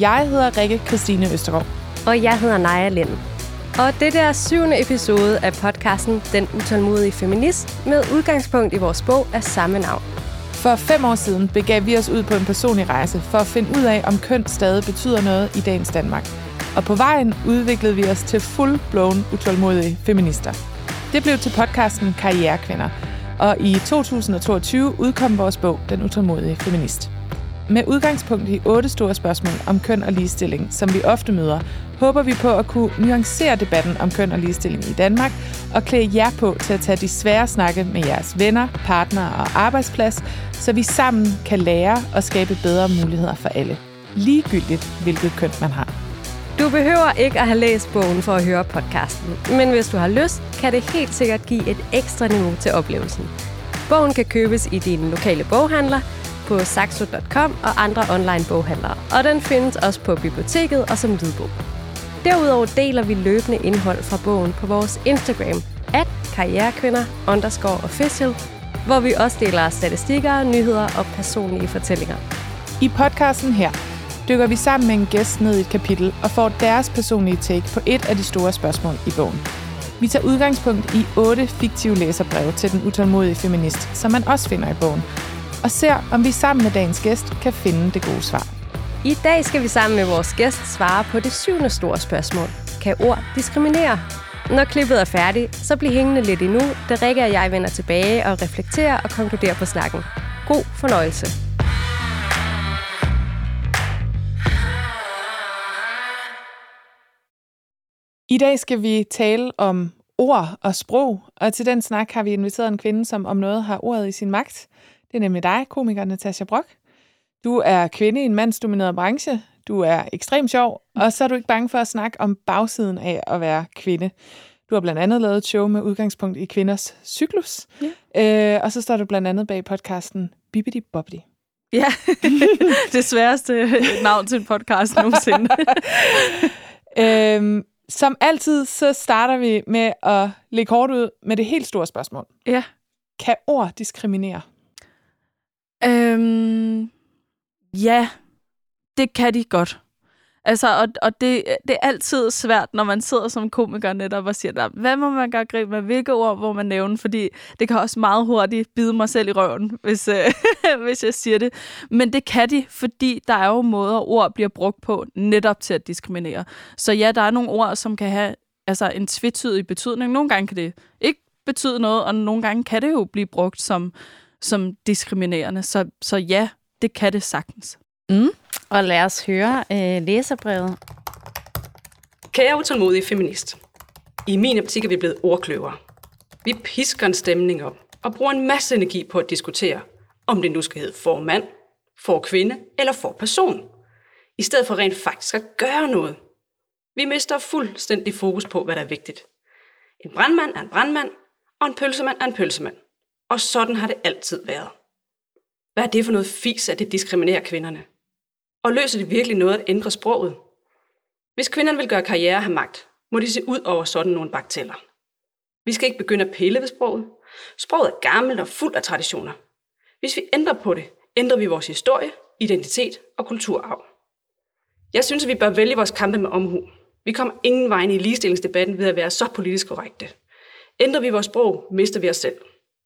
Jeg hedder Rikke Christine Østergaard. Og jeg hedder Naja Lind. Og det er syvende episode af podcasten Den utålmodige feminist med udgangspunkt i vores bog af samme navn. For fem år siden begav vi os ud på en personlig rejse for at finde ud af, om køn stadig betyder noget i dagens Danmark. Og på vejen udviklede vi os til full-blown utålmodige feminister. Det blev til podcasten Karrierekvinder, og i 2022 udkom vores bog Den utålmodige feminist. Med udgangspunkt i otte store spørgsmål om køn og ligestilling, som vi ofte møder, håber vi på at kunne nuancere debatten om køn og ligestilling i Danmark og klæde jer på til at tage de svære snakke med jeres venner, partnere og arbejdsplads, så vi sammen kan lære og skabe bedre muligheder for alle. Ligegyldigt hvilket køn man har. Du behøver ikke at have læst bogen for at høre podcasten, men hvis du har lyst, kan det helt sikkert give et ekstra niveau til oplevelsen. Bogen kan købes i din lokale boghandler, på saxo.com og andre online boghandlere, og den findes også på biblioteket og som lydbog. Derudover deler vi løbende indhold fra bogen på vores Instagram, at karrierekvinder underscore official, hvor vi også deler statistikker, nyheder og personlige fortællinger. I podcasten her dykker vi sammen med en gæst ned i et kapitel og får deres personlige take på et af de store spørgsmål i bogen. Vi tager udgangspunkt i otte fiktive læserbreve til den utålmodige feminist, som man også finder i bogen, og ser, om vi sammen med dagens gæst kan finde det gode svar. I dag skal vi sammen med vores gæst svare på det syvende store spørgsmål. Kan ord diskriminere? Når klippet er færdigt, så bliv hængende lidt endnu, da Rikke og jeg vender tilbage og reflekterer og konkluderer på snakken. God fornøjelse. I dag skal vi tale om ord og sprog, og til den snak har vi inviteret en kvinde, som om noget har ordet i sin magt. Det er nemlig dig, komiker Natasha Brock. Du er kvinde i en mandsdomineret branche. Du er ekstremt sjov, og så er du ikke bange for at snakke om bagsiden af at være kvinde. Du har blandt andet lavet et show med udgangspunkt i kvinders cyklus. Ja. Øh, og så står du blandt andet bag podcasten Bibbidi Bobbidi. Ja, det sværeste navn til en podcast nogensinde. øhm, som altid, så starter vi med at lægge kort ud med det helt store spørgsmål. Ja. Kan ord diskriminere? Øhm, ja, det kan de godt. Altså, og, og det, det er altid svært, når man sidder som komiker netop og siger, hvad må man gøre greb med, hvilke ord må man nævne, fordi det kan også meget hurtigt bide mig selv i røven, hvis, øh, hvis jeg siger det. Men det kan de, fordi der er jo måder, ord bliver brugt på netop til at diskriminere. Så ja, der er nogle ord, som kan have altså, en tvetydig betydning. Nogle gange kan det ikke betyde noget, og nogle gange kan det jo blive brugt som som diskriminerende. Så, så ja, det kan det sagtens. Mm. Og lad os høre øh, læserbrevet. Kære utålmodige feminist. I min optik er vi blevet ordkløvere. Vi pisker en stemning op og bruger en masse energi på at diskutere, om det nu skal hedde for mand, for kvinde eller for person. I stedet for rent faktisk at gøre noget. Vi mister fuldstændig fokus på, hvad der er vigtigt. En brandmand er en brandmand, og en pølsemand er en pølsemand. Og sådan har det altid været. Hvad er det for noget fis, at det diskriminerer kvinderne? Og løser det virkelig noget at ændre sproget? Hvis kvinderne vil gøre karriere og have magt, må de se ud over sådan nogle bakteller. Vi skal ikke begynde at pille ved sproget. Sproget er gammelt og fuld af traditioner. Hvis vi ændrer på det, ændrer vi vores historie, identitet og kulturarv. Jeg synes, at vi bør vælge vores kampe med omhu. Vi kommer ingen vej i ligestillingsdebatten ved at være så politisk korrekte. Ændrer vi vores sprog, mister vi os selv.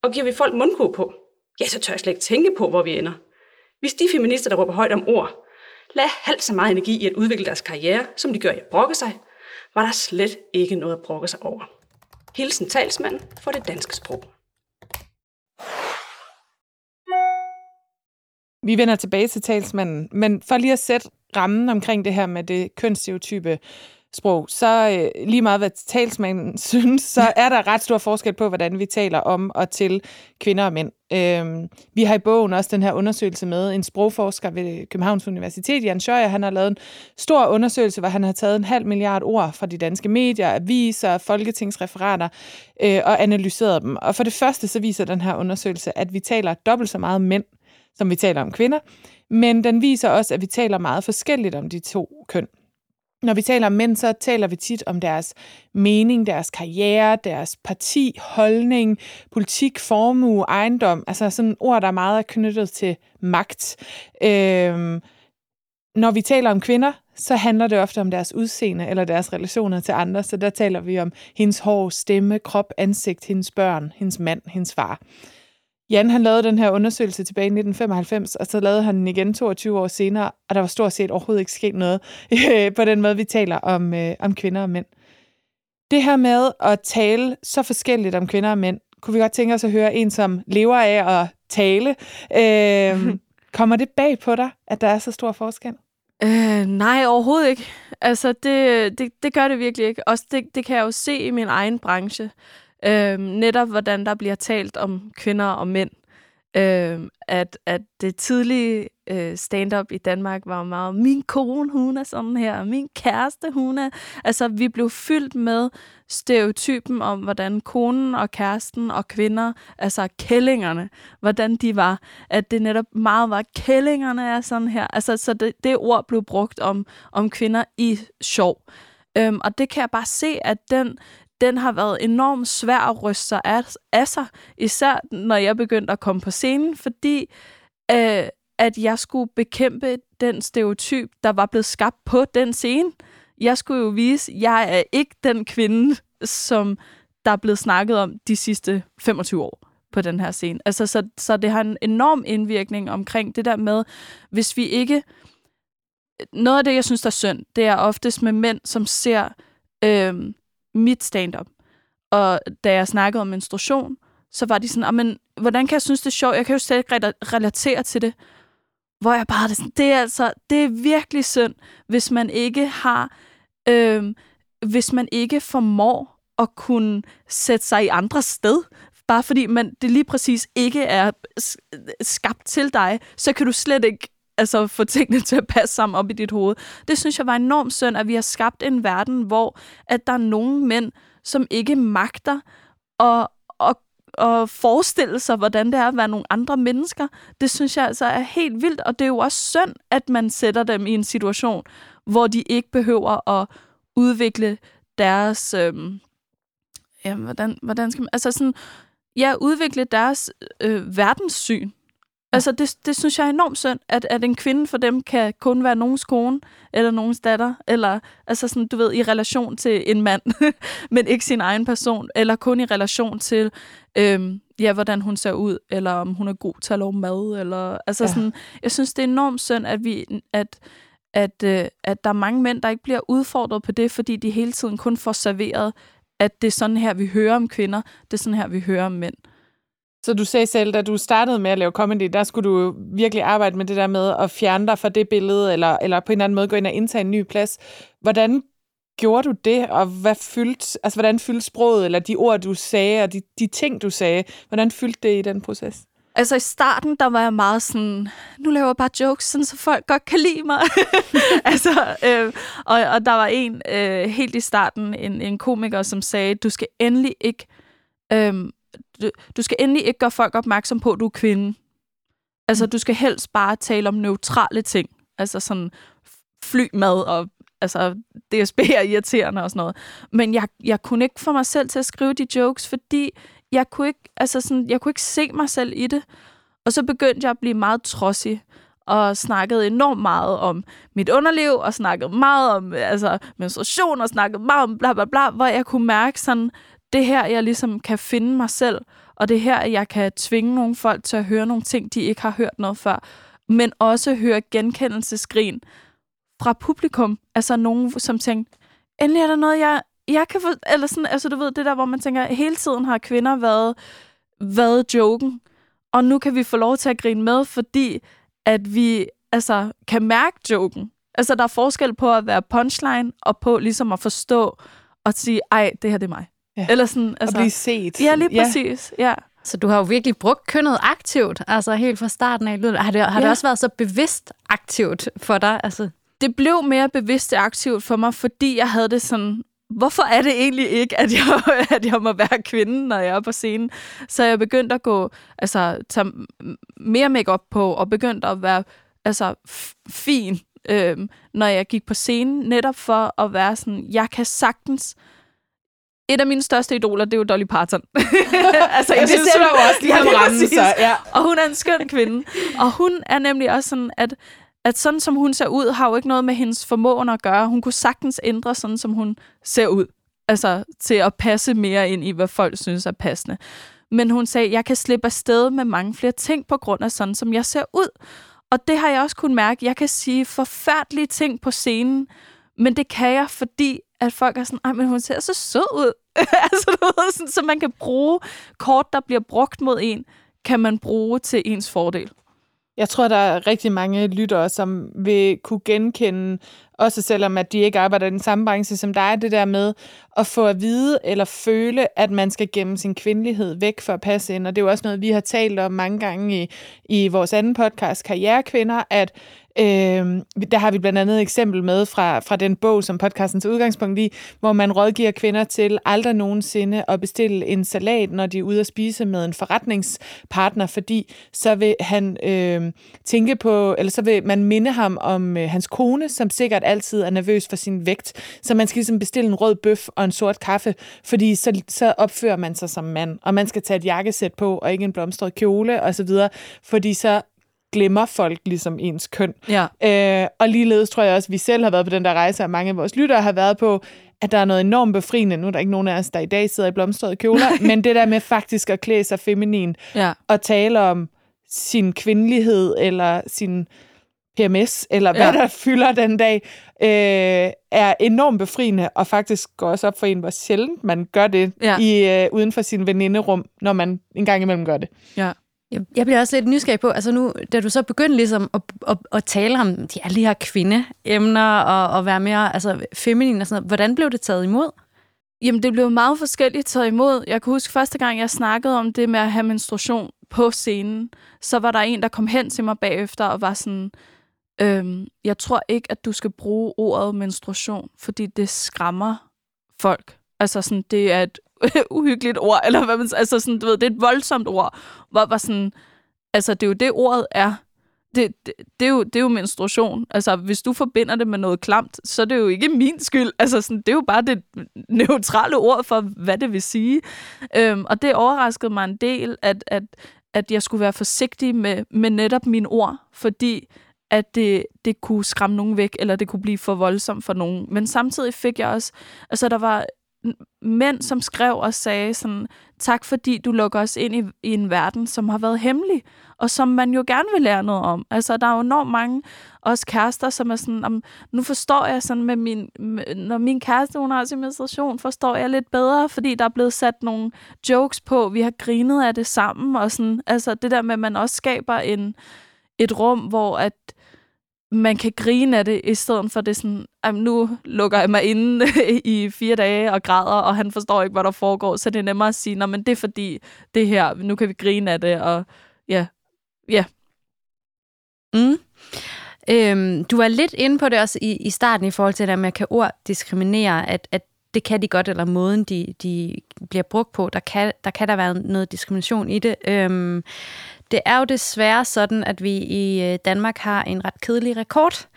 Og giver vi folk mundkur på, ja, så tør jeg slet ikke tænke på, hvor vi ender. Hvis de feminister, der råber højt om ord, lagde halvt så meget energi i at udvikle deres karriere, som de gør i at brokke sig, var der slet ikke noget at brokke sig over. Hilsen talsmand for det danske sprog. Vi vender tilbage til talsmanden, men for lige at sætte rammen omkring det her med det kønsstereotype sprog, så øh, lige meget hvad talsmanden synes, så er der ret stor forskel på, hvordan vi taler om og til kvinder og mænd. Øhm, vi har i bogen også den her undersøgelse med en sprogforsker ved Københavns Universitet, Jan Schøjer. Han har lavet en stor undersøgelse, hvor han har taget en halv milliard ord fra de danske medier, aviser, folketingsreferater øh, og analyseret dem. Og for det første så viser den her undersøgelse, at vi taler dobbelt så meget mænd, som vi taler om kvinder, men den viser også, at vi taler meget forskelligt om de to køn. Når vi taler om mænd, så taler vi tit om deres mening, deres karriere, deres parti, holdning, politik, formue, ejendom. Altså sådan ord, der meget er knyttet til magt. Øhm, når vi taler om kvinder, så handler det ofte om deres udseende eller deres relationer til andre. Så der taler vi om hendes hår, stemme, krop, ansigt, hendes børn, hendes mand, hendes far. Jan han lavede den her undersøgelse tilbage i 1995, og så lavede han den igen 22 år senere, og der var stort set overhovedet ikke sket noget på den måde, vi taler om, øh, om kvinder og mænd. Det her med at tale så forskelligt om kvinder og mænd, kunne vi godt tænke os at høre en, som lever af at tale. Øh, kommer det bag på dig, at der er så stor forskel? Øh, nej, overhovedet ikke. Altså, det, det, det gør det virkelig ikke. Også det, det kan jeg jo se i min egen branche. Øh, netop hvordan der bliver talt om kvinder og mænd. Øh, at, at det tidlige øh, stand-up i Danmark var meget, min kone, hun er sådan her, min kæreste, hun er... Altså, vi blev fyldt med stereotypen om, hvordan konen og kæresten og kvinder, altså kællingerne, hvordan de var. At det netop meget var, kællingerne er sådan her. Altså, så det, det ord blev brugt om, om kvinder i sjov. Øhm, og det kan jeg bare se, at den, den har været enormt svær at ryste sig af, af sig, især når jeg begyndte at komme på scenen, fordi øh, at jeg skulle bekæmpe den stereotyp, der var blevet skabt på den scene. Jeg skulle jo vise, at jeg er ikke den kvinde, som der er blevet snakket om de sidste 25 år på den her scene. Altså, så, så det har en enorm indvirkning omkring det der med, hvis vi ikke... Noget af det, jeg synes, der er synd, det er oftest med mænd, som ser øh, mit stand-up. Og da jeg snakkede om menstruation, så var de sådan, men hvordan kan jeg synes, det er sjovt? Jeg kan jo slet ikke relatere til det. Hvor jeg bare, det, det er altså, det er virkelig synd, hvis man ikke har, øh, hvis man ikke formår at kunne sætte sig i andre sted, bare fordi man, det lige præcis ikke er skabt til dig, så kan du slet ikke altså, få tingene til at passe sammen op i dit hoved. Det synes jeg var enormt synd, at vi har skabt en verden, hvor at der er nogle mænd, som ikke magter at, at, at forestille sig, hvordan det er at være nogle andre mennesker. Det synes jeg altså er helt vildt, og det er jo også synd, at man sætter dem i en situation, hvor de ikke behøver at udvikle deres... Øhm, ja, hvordan, hvordan skal man... Altså sådan, ja, udvikle deres øh, verdenssyn. Altså, det, det synes jeg er enormt synd, at, at en kvinde for dem kan kun være nogens kone, eller nogens datter, eller altså sådan, du ved, i relation til en mand, men ikke sin egen person, eller kun i relation til, øhm, ja, hvordan hun ser ud, eller om hun er god til at lave mad, eller altså ja. sådan, jeg synes, det er enormt synd, at vi, at, at, øh, at der er mange mænd, der ikke bliver udfordret på det, fordi de hele tiden kun får serveret, at det er sådan her, vi hører om kvinder, det er sådan her, vi hører om mænd. Så du sagde selv, da du startede med at lave comedy, der skulle du virkelig arbejde med det der med at fjerne dig fra det billede, eller, eller på en eller anden måde gå ind og indtage en ny plads. Hvordan gjorde du det, og hvad fyldte, altså, hvordan fyldte sproget, eller de ord, du sagde, og de, de ting, du sagde, hvordan fyldte det i den proces? Altså i starten, der var jeg meget sådan, nu laver jeg bare jokes, sådan, så folk godt kan lide mig. altså, øh, og, og der var en øh, helt i starten, en, en komiker, som sagde, du skal endelig ikke øh, du, du skal endelig ikke gøre folk opmærksom på, at du er kvinde. Altså, du skal helst bare tale om neutrale ting. Altså sådan flymad og altså, DSB er irriterende og sådan noget. Men jeg, jeg kunne ikke få mig selv til at skrive de jokes, fordi jeg kunne ikke, altså sådan, jeg kunne ikke se mig selv i det. Og så begyndte jeg at blive meget trodsig og snakkede enormt meget om mit underliv, og snakkede meget om altså, menstruation, og snakkede meget om bla bla bla, hvor jeg kunne mærke sådan, det her, jeg ligesom kan finde mig selv, og det her, jeg kan tvinge nogle folk til at høre nogle ting, de ikke har hørt noget før, men også høre genkendelsesgrin fra publikum. Altså nogen, som tænker, endelig er der noget, jeg, jeg kan få... Eller sådan, altså du ved, det der, hvor man tænker, hele tiden har kvinder været, været joken, og nu kan vi få lov til at grine med, fordi at vi altså, kan mærke joken. Altså, der er forskel på at være punchline, og på ligesom at forstå og sige, ej, det her det er mig. Ja. Eller sådan, altså, at blive set. Ja, lige præcis. Ja. ja. Så du har jo virkelig brugt kønnet aktivt, altså helt fra starten af. Har det, har ja. det også været så bevidst aktivt for dig? Altså? Det blev mere bevidst aktivt for mig, fordi jeg havde det sådan, hvorfor er det egentlig ikke, at jeg, at jeg må være kvinde, når jeg er på scenen? Så jeg begyndte at gå, altså, tage mere makeup på, og begyndte at være altså, fin, øh, når jeg gik på scenen, netop for at være sådan, jeg kan sagtens et af mine største idoler, det er jo Dolly Parton. altså, jeg det synes, ser jo også lige ja, ramme sig. Ja. Og hun er en skøn kvinde. Og hun er nemlig også sådan, at at sådan som hun ser ud, har jo ikke noget med hendes formåen at gøre. Hun kunne sagtens ændre sådan, som hun ser ud. Altså til at passe mere ind i, hvad folk synes er passende. Men hun sagde, jeg kan slippe afsted med mange flere ting på grund af sådan, som jeg ser ud. Og det har jeg også kunnet mærke. Jeg kan sige forfærdelige ting på scenen, men det kan jeg, fordi at folk er sådan, Ej, men hun ser så sød ud. altså, du ved, sådan, så man kan bruge kort, der bliver brugt mod en, kan man bruge til ens fordel. Jeg tror, der er rigtig mange lyttere, som vil kunne genkende, også selvom at de ikke arbejder i den samme branche som dig, det der med at få at vide eller føle, at man skal gemme sin kvindelighed væk for at passe ind. Og det er jo også noget, vi har talt om mange gange i, i vores anden podcast, Karrierekvinder, at Øh, der har vi blandt andet et eksempel med fra, fra den bog, som podcasten til udgangspunkt i, hvor man rådgiver kvinder til aldrig nogensinde at bestille en salat, når de er ude at spise med en forretningspartner, fordi så vil han øh, tænke på, eller så vil man minde ham om øh, hans kone, som sikkert altid er nervøs for sin vægt. Så man skal ligesom bestille en rød bøf og en sort kaffe, fordi så, så opfører man sig som mand, og man skal tage et jakkesæt på, og ikke en blomstret kjole osv., fordi så glemmer folk ligesom ens køn. Ja. Øh, og ligeledes tror jeg også, at vi selv har været på den der rejse, og mange af vores lyttere har været på, at der er noget enormt befriende. Nu er der ikke nogen af os, der i dag sidder i blomstrede kjoler, men det der med faktisk at klæde sig feminin Ja. og tale om sin kvindelighed eller sin PMS, eller hvad Ja. der fylder den dag, øh, er enormt befriende, og faktisk går også op for en, hvor sjældent man gør det Ja. i, øh, uden for sin veninderum, når man en gang imellem gør det. Ja. Jeg, jeg bliver også lidt nysgerrig på, altså nu, da du så begyndte ligesom at, at, at tale om de alle de her kvindeemner og, og være mere altså, feminin og sådan noget, hvordan blev det taget imod? Jamen, det blev meget forskelligt taget imod. Jeg kan huske første gang, jeg snakkede om det med at have menstruation på scenen, så var der en, der kom hen til mig bagefter og var sådan, øhm, jeg tror ikke, at du skal bruge ordet menstruation, fordi det skræmmer folk. Altså sådan, det er et uhyggeligt ord, eller hvad man altså sådan, du ved, det er et voldsomt ord, hvor var sådan, altså det er jo det, ordet er. Det, det, det, er jo, det er jo menstruation. Altså, hvis du forbinder det med noget klamt, så er det jo ikke min skyld. Altså, sådan, det er jo bare det neutrale ord for, hvad det vil sige. Øhm, og det overraskede mig en del, at, at, at jeg skulle være forsigtig med, med netop mine ord, fordi at det, det kunne skræmme nogen væk, eller det kunne blive for voldsomt for nogen. Men samtidig fik jeg også, altså der var mænd, som skrev og sagde sådan, tak fordi du lukker os ind i, i en verden, som har været hemmelig, og som man jo gerne vil lære noget om. Altså, der er jo enormt mange også kærester, som er sådan, om, nu forstår jeg sådan med min, med, når min kæreste, hun har sin menstruation, forstår jeg lidt bedre, fordi der er blevet sat nogle jokes på, vi har grinet af det sammen, og sådan, altså det der med, at man også skaber en, et rum, hvor at man kan grine af det, i stedet for det sådan, at nu lukker jeg mig inde i fire dage og græder, og han forstår ikke, hvad der foregår, så det er nemmere at sige, nej, men det er fordi det her, nu kan vi grine af det, og ja, ja. Mm. Øhm, du var lidt inde på det også i, i starten i forhold til det man med, at kan ord diskriminere, at, at det kan de godt, eller måden, de, de bliver brugt på, der kan, der kan der være noget diskrimination i det. Øhm, det er jo desværre sådan, at vi i øh, Danmark har en ret kedelig rekord.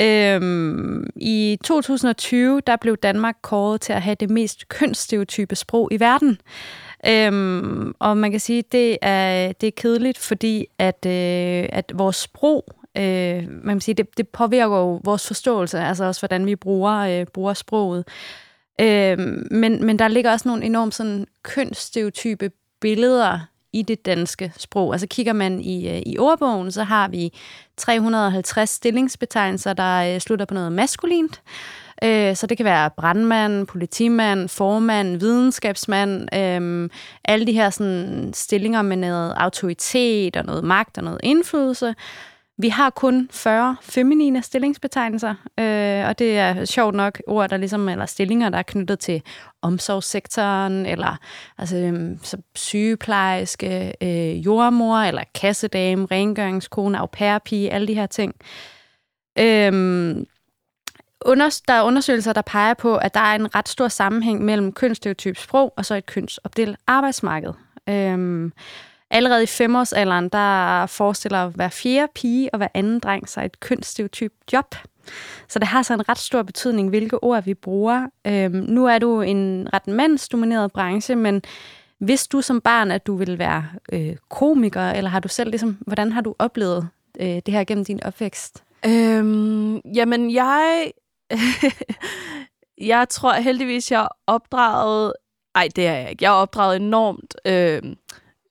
Øhm, I 2020, der blev Danmark kåret til at have det mest kønsstereotype sprog i verden. Øhm, og man kan sige, at det er, det er kedeligt, fordi at, øh, at vores sprog, øh, man kan sige, det, det påvirker jo vores forståelse, altså også hvordan vi bruger, øh, bruger sproget. Øh, men, men der ligger også nogle enormt sådan kønsstereotype billeder i det danske sprog. Altså kigger man i, øh, i ordbogen, så har vi 350 stillingsbetegnelser, der øh, slutter på noget maskulint. Øh, så det kan være brandmand, politimand, formand, videnskabsmand, øhm, alle de her sådan, stillinger med noget autoritet og noget magt og noget indflydelse. Vi har kun 40 feminine stillingsbetegnelser, øh, og det er sjovt nok ord, der ligesom, eller stillinger, der er knyttet til omsorgssektoren, eller altså, øh, så sygeplejerske, øh, jordmor, eller kassedame, rengøringskone, au pair alle de her ting. Øh, under, der er undersøgelser, der peger på, at der er en ret stor sammenhæng mellem kønsstereotyp sprog og så et kønsopdelt arbejdsmarked. Øhm, Allerede i femårsalderen, der forestiller hver fjerde pige og hver anden dreng sig et kønsstereotyp job. Så det har så en ret stor betydning, hvilke ord vi bruger. Øhm, nu er du en ret mandsdomineret branche, men hvis du som barn, at du vil være øh, komiker, eller har du selv ligesom, hvordan har du oplevet øh, det her gennem din opvækst? Øhm, jamen, jeg... jeg tror heldigvis, jeg er opdraget... Ej, det er jeg ikke. Jeg er opdraget enormt øh,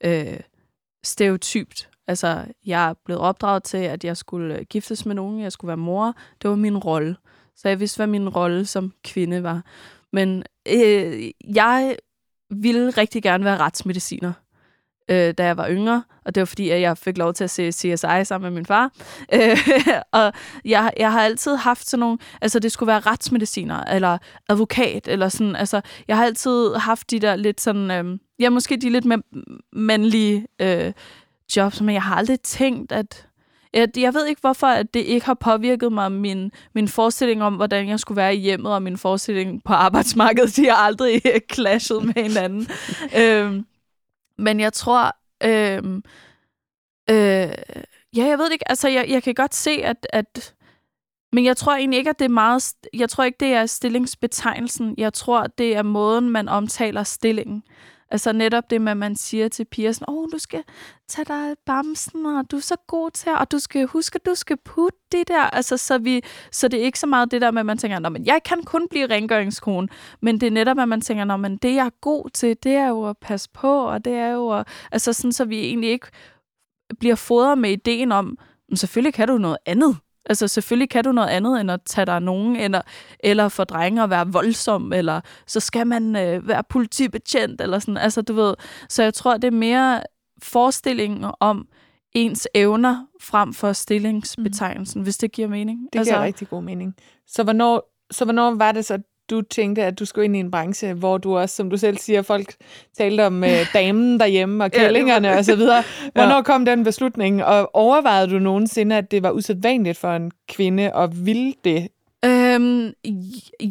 øh, stereotypt. Altså, jeg er blevet opdraget til, at jeg skulle øh, giftes med nogen, jeg skulle være mor. Det var min rolle. Så jeg vidste, hvad min rolle som kvinde var. Men øh, jeg ville rigtig gerne være retsmediciner øh, da jeg var yngre, og det var fordi, at jeg fik lov til at se CSI sammen med min far. Øh, og jeg, jeg har altid haft sådan nogle, altså det skulle være retsmediciner, eller advokat, eller sådan, altså jeg har altid haft de der lidt sådan, øh, ja måske de lidt mere mandlige øh, jobs, men jeg har aldrig tænkt, at jeg, jeg ved ikke, hvorfor at det ikke har påvirket mig, min, min forestilling om, hvordan jeg skulle være i hjemmet, og min forestilling på arbejdsmarkedet, de har aldrig clashet med hinanden. øhm, men jeg tror... Øhm, øh, ja, jeg ved ikke. Altså, jeg, jeg kan godt se, at, at... Men jeg tror egentlig ikke, at det er meget... Jeg tror ikke, det er stillingsbetegnelsen. Jeg tror, det er måden, man omtaler stillingen. Altså netop det med, at man siger til piger sådan, åh, oh, du skal tage dig bamsen, og du er så god til, og du skal huske, at du skal putte det der. Altså, så, vi, så det er ikke så meget det der med, at man tænker, men jeg kan kun blive rengøringskone. Men det er netop, at man tænker, men det jeg er god til, det er jo at passe på, og det er jo at, altså sådan, så vi egentlig ikke bliver fodret med ideen om, men selvfølgelig kan du noget andet. Altså selvfølgelig kan du noget andet end at tage dig nogen, eller, eller for drenge at være voldsom, eller så skal man øh, være politibetjent, eller sådan. Altså du ved, så jeg tror, det er mere forestillingen om ens evner frem for stillingsbetegnelsen, mm. hvis det giver mening. Det altså, giver rigtig god mening. Så hvornår, så hvornår var det så, du tænkte, at du skulle ind i en branche, hvor du også, som du selv siger, folk talte om øh, damen derhjemme og kællingerne ja, og så videre. Hvornår ja. kom den beslutning, og overvejede du nogensinde, at det var usædvanligt for en kvinde at ville det? Øhm,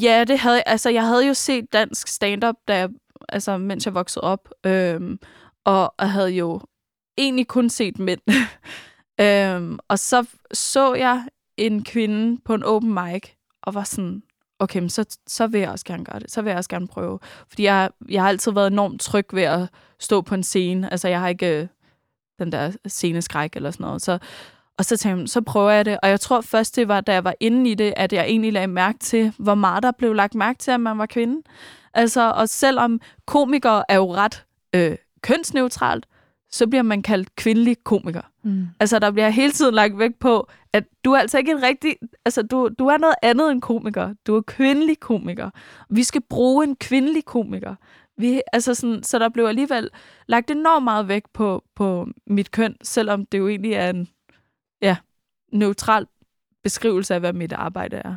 ja, det havde Altså, jeg havde jo set dansk stand-up, da jeg, altså, mens jeg voksede op, øhm, og, og havde jo egentlig kun set mænd. øhm, og så så jeg en kvinde på en open mic, og var sådan, okay, men så, så vil jeg også gerne gøre det. Så vil jeg også gerne prøve. Fordi jeg, jeg har altid været enormt tryg ved at stå på en scene. Altså, jeg har ikke øh, den der sceneskræk eller sådan noget. Så, og så tænkte jeg, så prøver jeg det. Og jeg tror først, det var, da jeg var inde i det, at jeg egentlig lagde mærke til, hvor meget der blev lagt mærke til, at man var kvinde. Altså, og selvom komikere er jo ret øh, kønsneutralt, så bliver man kaldt kvindelig komiker. Mm. Altså, der bliver hele tiden lagt vægt på, at du er altså ikke en rigtig... Altså, du, du er noget andet end komiker. Du er kvindelig komiker. Vi skal bruge en kvindelig komiker. Vi, altså sådan, så der blev alligevel lagt enormt meget vægt på, på mit køn, selvom det jo egentlig er en ja, neutral beskrivelse af, hvad mit arbejde er.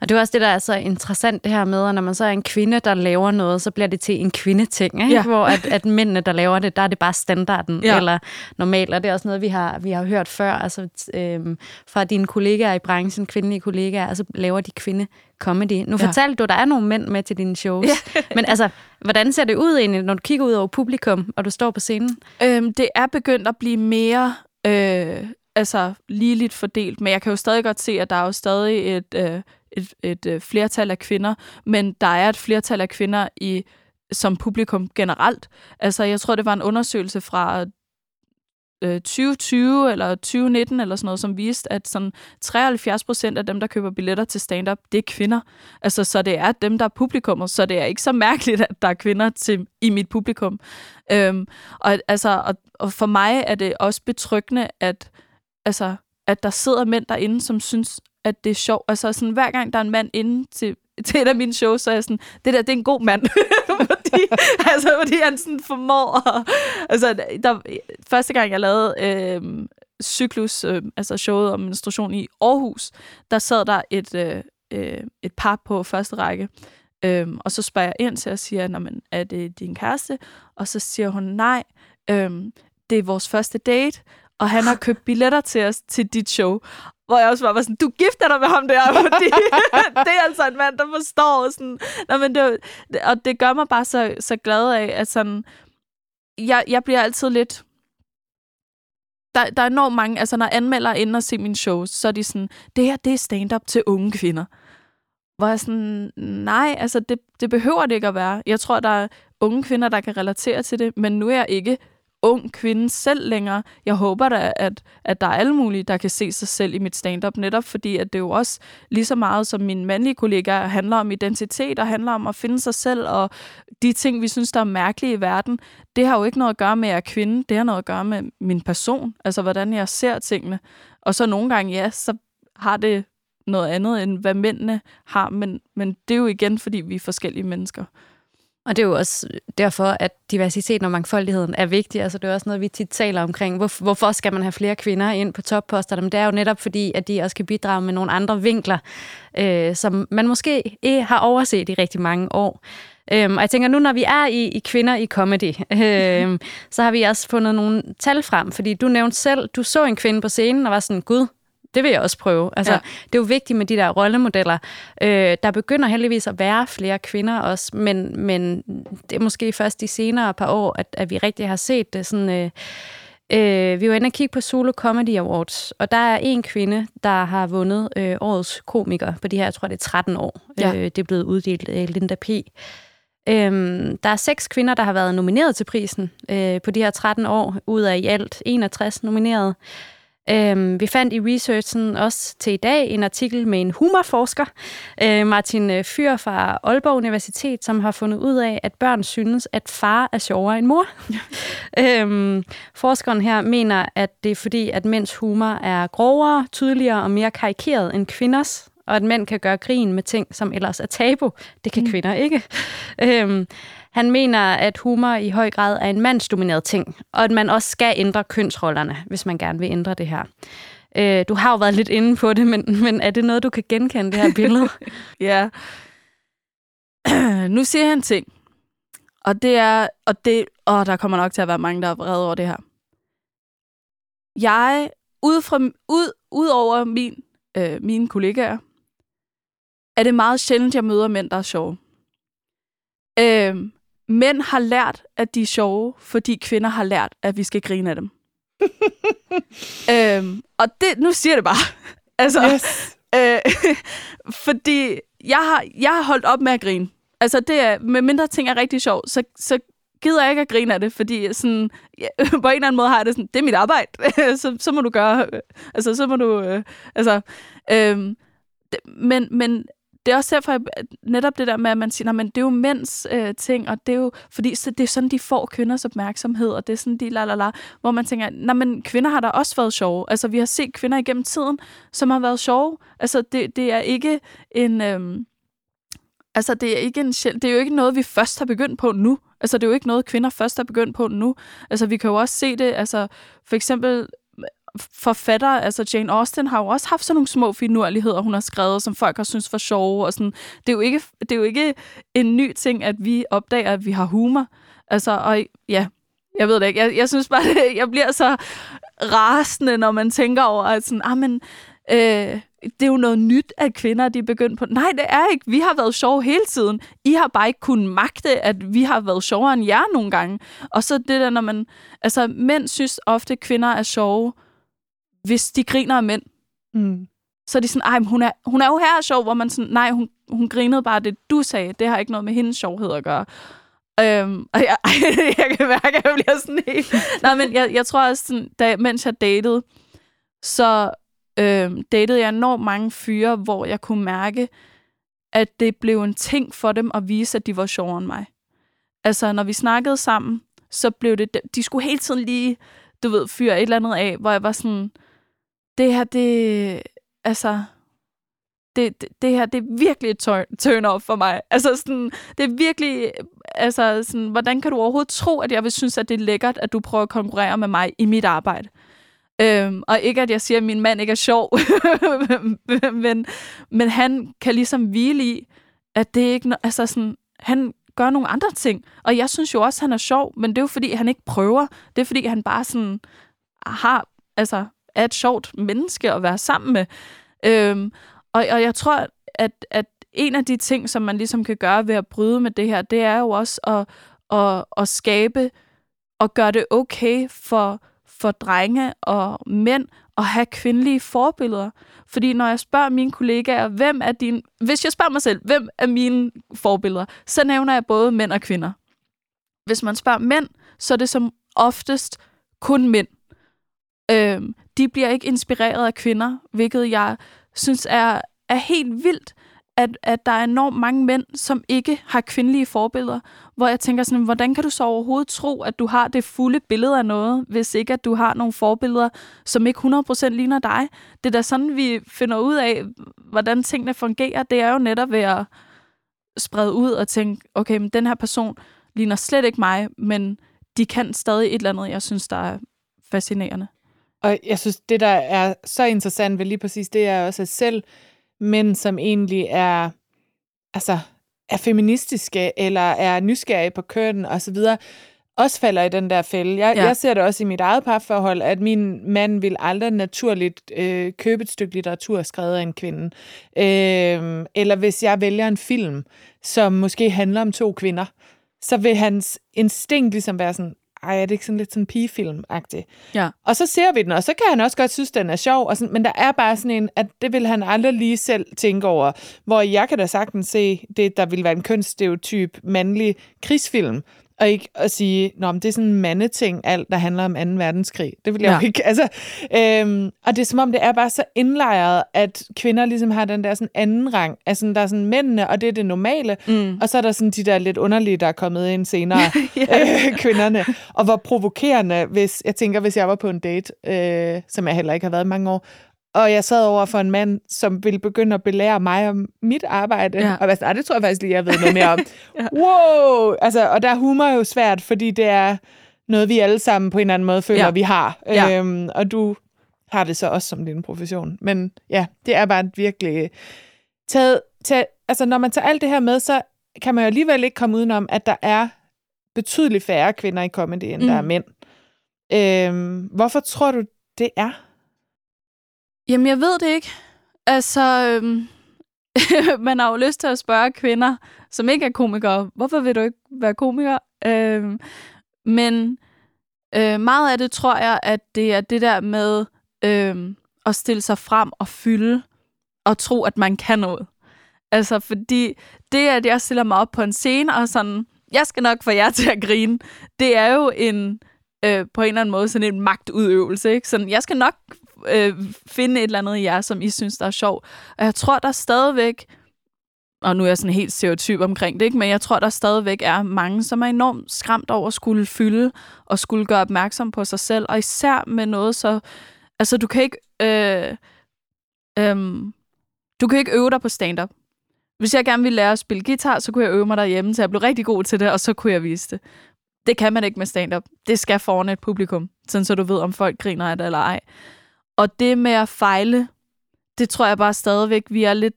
Og det er også det, der er så interessant det her med, at når man så er en kvinde, der laver noget, så bliver det til en kvindeting, ikke? Ja. hvor at, at mændene, der laver det, der er det bare standarden, ja. eller normalt. Og det er også noget, vi har, vi har hørt før, altså øhm, fra dine kollegaer i branchen, kvindelige kollegaer, altså laver de kvinde comedy. Nu ja. fortalte du, at der er nogle mænd med til dine shows. Ja. Men altså, hvordan ser det ud egentlig, når du kigger ud over publikum, og du står på scenen? Øhm, det er begyndt at blive mere... Øh, altså ligeligt fordelt, men jeg kan jo stadig godt se, at der er jo stadig et, øh, et, et øh, flertal af kvinder, men der er et flertal af kvinder i som publikum generelt. Altså, jeg tror, det var en undersøgelse fra øh, 2020 eller 2019 eller sådan noget, som viste, at sådan 73 procent af dem, der køber billetter til stand-up, det er kvinder. Altså, så det er dem, der er publikummet, så det er ikke så mærkeligt, at der er kvinder til, i mit publikum. Øhm, og, altså, og, og for mig er det også betryggende, at, altså, at der sidder mænd derinde, som synes, at det er sjovt. Altså sådan, hver gang der er en mand inde til, til et af mine shows, så er jeg sådan, det der, det er en god mand. fordi, altså, fordi han sådan formår at, altså, der, første gang jeg lavede øh, cyklus, øh, altså showet om menstruation i Aarhus, der sad der et, øh, øh et par på første række, Øhm, og så spørger jeg ind til og siger, Nå, men er det din kæreste? Og så siger hun, nej, øhm, det er vores første date, og han har købt billetter til os til dit show. Hvor jeg også var sådan, du gifter dig med ham der, fordi det er altså en mand, der forstår. Sådan, Nå, men det, og det gør mig bare så, så glad af, at sådan, jeg, jeg bliver altid lidt... Der, der er enormt mange, altså når anmelder ind og ser mine shows, så er de sådan, det her, det er stand-up til unge kvinder. Hvor jeg sådan, nej, altså det, det behøver det ikke at være. Jeg tror, der er unge kvinder, der kan relatere til det, men nu er jeg ikke ung kvinde selv længere. Jeg håber da, at, at der er alle mulige, der kan se sig selv i mit stand-up, netop fordi, at det jo også lige så meget som mine mandlige kollegaer handler om identitet og handler om at finde sig selv og de ting, vi synes, der er mærkelige i verden. Det har jo ikke noget at gøre med, at jeg er kvinde. Det har noget at gøre med min person. Altså, hvordan jeg ser tingene. Og så nogle gange, ja, så har det noget andet, end hvad mændene har, men, men det er jo igen, fordi vi er forskellige mennesker. Og det er jo også derfor, at diversiteten og mangfoldigheden er vigtig. Altså, det er også noget, vi tit taler omkring. Hvor, hvorfor skal man have flere kvinder ind på topposter? Men det er jo netop fordi, at de også kan bidrage med nogle andre vinkler, øh, som man måske ikke har overset i rigtig mange år. Øhm, og jeg tænker, nu når vi er i, i kvinder i comedy, øhm, så har vi også fundet nogle tal frem, fordi du nævnte selv, du så en kvinde på scenen og var sådan, gud, det vil jeg også prøve. Altså, ja. Det er jo vigtigt med de der rollemodeller. Øh, der begynder heldigvis at være flere kvinder også, men, men det er måske først de senere par år, at, at vi rigtig har set det. Sådan, øh, øh, vi var inde og kigge på Solo Comedy Awards, og der er en kvinde, der har vundet øh, årets komiker på de her, jeg tror det er 13 år. Ja. Øh, det er blevet uddelt af Linda P. Øhm, der er seks kvinder, der har været nomineret til prisen øh, på de her 13 år, ud af i alt 61 nomineret. Øhm, vi fandt i researchen også til i dag en artikel med en humorforsker, øh, Martin øh, Fyr fra Aalborg Universitet, som har fundet ud af, at børn synes, at far er sjovere end mor. øhm, forskeren her mener, at det er fordi, at mænds humor er grovere, tydeligere og mere karikeret end kvinders, og at mænd kan gøre grin med ting, som ellers er tabu. Det kan mm. kvinder ikke. Øhm, han mener, at humor i høj grad er en mandsdomineret ting, og at man også skal ændre kønsrollerne, hvis man gerne vil ændre det her. Øh, du har jo været lidt inde på det, men, men er det noget, du kan genkende, det her billede? ja. nu siger han en ting, og det er, og det, og der kommer nok til at være mange, der er vrede over det her. Jeg, ud, fra, ud, ud over min, øh, mine kollegaer, er det meget sjældent, jeg møder mænd, der er sjove. Øh, mænd har lært, at de er sjove, fordi kvinder har lært, at vi skal grine af dem. øhm, og det, nu siger det bare. altså, yes. øh, fordi jeg har, jeg har holdt op med at grine. Altså, det er, med mindre ting er rigtig sjovt, så, så gider jeg ikke at grine af det, fordi sådan, ja, på en eller anden måde har jeg det sådan, det er mit arbejde, så, så må du gøre, altså, så må du, øh, altså, øh, men, men det er også derfor, at netop det der med, at man siger, men det er jo mænds øh, ting, og det er jo, fordi så det er sådan, de får kvinders opmærksomhed, og det er sådan, de la la la, hvor man tænker, nej, men kvinder har da også været sjove. Altså, vi har set kvinder igennem tiden, som har været sjove. Altså, det, det er ikke en... Øh, altså, det er, ikke en, det er jo ikke noget, vi først har begyndt på nu. Altså, det er jo ikke noget, kvinder først har begyndt på nu. Altså, vi kan jo også se det, altså, for eksempel forfattere, altså Jane Austen har jo også haft sådan nogle små finurligheder, hun har skrevet, som folk har synes for sjove. Og sådan. Det, er jo ikke, det er jo ikke en ny ting, at vi opdager, at vi har humor. Altså, og ja, jeg ved det ikke. Jeg, jeg synes bare, det, jeg bliver så rasende, når man tænker over, at sådan, ah, men, øh, det er jo noget nyt, at kvinder de er begyndt på. Nej, det er ikke. Vi har været sjove hele tiden. I har bare ikke kunnet magte, at vi har været sjovere end jer nogle gange. Og så det der, når man... Altså, mænd synes ofte, at kvinder er sjove, hvis de griner af mænd. Mm. Så er de sådan, ej, hun er, hun er jo her sjov, hvor man sådan, nej, hun, hun grinede bare det, du sagde. Det har ikke noget med hendes sjovhed at gøre. Øhm, og jeg, jeg kan mærke, at jeg bliver sådan helt... Nej, men jeg, jeg tror også, sådan, da, mens jeg datede, så øhm, datede jeg enormt mange fyre, hvor jeg kunne mærke, at det blev en ting for dem at vise, at de var sjovere end mig. Altså, når vi snakkede sammen, så blev det... De skulle hele tiden lige du ved, fyre et eller andet af, hvor jeg var sådan, det her, det, altså, det, det, det her, det er virkelig et turn, off for mig. Altså sådan, det er virkelig, altså sådan, hvordan kan du overhovedet tro, at jeg vil synes, at det er lækkert, at du prøver at konkurrere med mig i mit arbejde? Øhm, og ikke, at jeg siger, at min mand ikke er sjov, men, men han kan ligesom hvile i, at det ikke, altså sådan, han gør nogle andre ting. Og jeg synes jo også, at han er sjov, men det er jo fordi, han ikke prøver. Det er fordi, han bare sådan har, altså, er et sjovt menneske at være sammen med. Øhm, og, og jeg tror, at, at en af de ting, som man ligesom kan gøre ved at bryde med det her, det er jo også at, at, at skabe og gøre det okay for, for drenge og mænd at have kvindelige forbilleder. Fordi når jeg spørger mine kollegaer, hvem er din... Hvis jeg spørger mig selv, hvem er mine forbilleder, så nævner jeg både mænd og kvinder. Hvis man spørger mænd, så er det som oftest kun mænd. Øh, de bliver ikke inspireret af kvinder, hvilket jeg synes er, er helt vildt, at, at der er enormt mange mænd, som ikke har kvindelige forbilleder, hvor jeg tænker sådan, hvordan kan du så overhovedet tro, at du har det fulde billede af noget, hvis ikke at du har nogle forbilleder, som ikke 100% ligner dig? Det er da sådan, vi finder ud af, hvordan tingene fungerer. Det er jo netop ved at sprede ud og tænke, okay, men den her person ligner slet ikke mig, men de kan stadig et eller andet, jeg synes, der er fascinerende. Og jeg synes, det der er så interessant ved lige præcis det, er også, at selv mænd, som egentlig er, altså, er feministiske, eller er nysgerrige på køn og så videre, også falder i den der fælde. Jeg, ja. jeg ser det også i mit eget parforhold, at min mand vil aldrig naturligt øh, købe et stykke litteratur skrevet af en kvinde. Øh, eller hvis jeg vælger en film, som måske handler om to kvinder, så vil hans instinkt ligesom være sådan, ej, er det ikke sådan lidt sådan pigefilm-agtigt? Ja. Og så ser vi den, og så kan han også godt synes, den er sjov, og sådan, men der er bare sådan en, at det vil han aldrig lige selv tænke over. Hvor jeg kan da sagtens se det, der vil være en kønsstereotyp mandlig krigsfilm, og ikke at sige, Nå, men det er sådan en mandeting, alt der handler om 2. verdenskrig. Det vil jeg ja. jo ikke. Altså, øhm, og det er som om, det er bare så indlejret, at kvinder ligesom har den der sådan anden rang. Altså, der er sådan mændene, og det er det normale. Mm. Og så er der sådan de der lidt underlige, der er kommet ind senere, ja. øh, kvinderne. Og hvor provokerende, hvis jeg tænker, hvis jeg var på en date, øh, som jeg heller ikke har været mange år, og jeg sad over for en mand, som ville begynde at belære mig om mit arbejde. Ja. Og jeg det tror jeg faktisk lige, jeg ved noget mere om. ja. Wow! Altså, og der er humor jo svært, fordi det er noget, vi alle sammen på en eller anden måde føler, ja. vi har. Ja. Øhm, og du har det så også som din profession. Men ja, det er bare virkelig taget, taget... Altså, når man tager alt det her med, så kan man jo alligevel ikke komme udenom, at der er betydeligt færre kvinder i comedy, end mm. der er mænd. Øhm, hvorfor tror du, det er? Jamen, jeg ved det ikke. Altså, øhm, man har jo lyst til at spørge kvinder, som ikke er komikere, hvorfor vil du ikke være komiker? Øhm, men øh, meget af det tror jeg, at det er det der med øh, at stille sig frem og fylde og tro, at man kan noget. Altså, fordi det, at jeg stiller mig op på en scene og sådan, jeg skal nok få jer til at grine, det er jo en, øh, på en eller anden måde sådan en magtudøvelse. Ikke? Sådan, jeg skal nok øh, finde et eller andet i jer, som I synes, der er sjov. Og jeg tror, der stadigvæk, og nu er jeg sådan helt stereotyp omkring det, ikke? men jeg tror, der stadigvæk er mange, som er enormt skræmt over at skulle fylde og skulle gøre opmærksom på sig selv, og især med noget så... Altså, du kan ikke... Øh, øh, du kan ikke øve dig på stand-up. Hvis jeg gerne ville lære at spille guitar, så kunne jeg øve mig derhjemme, så jeg blev rigtig god til det, og så kunne jeg vise det. Det kan man ikke med stand-up. Det skal foran et publikum, sådan så du ved, om folk griner af det eller ej. Og det med at fejle, det tror jeg bare stadigvæk, vi er lidt,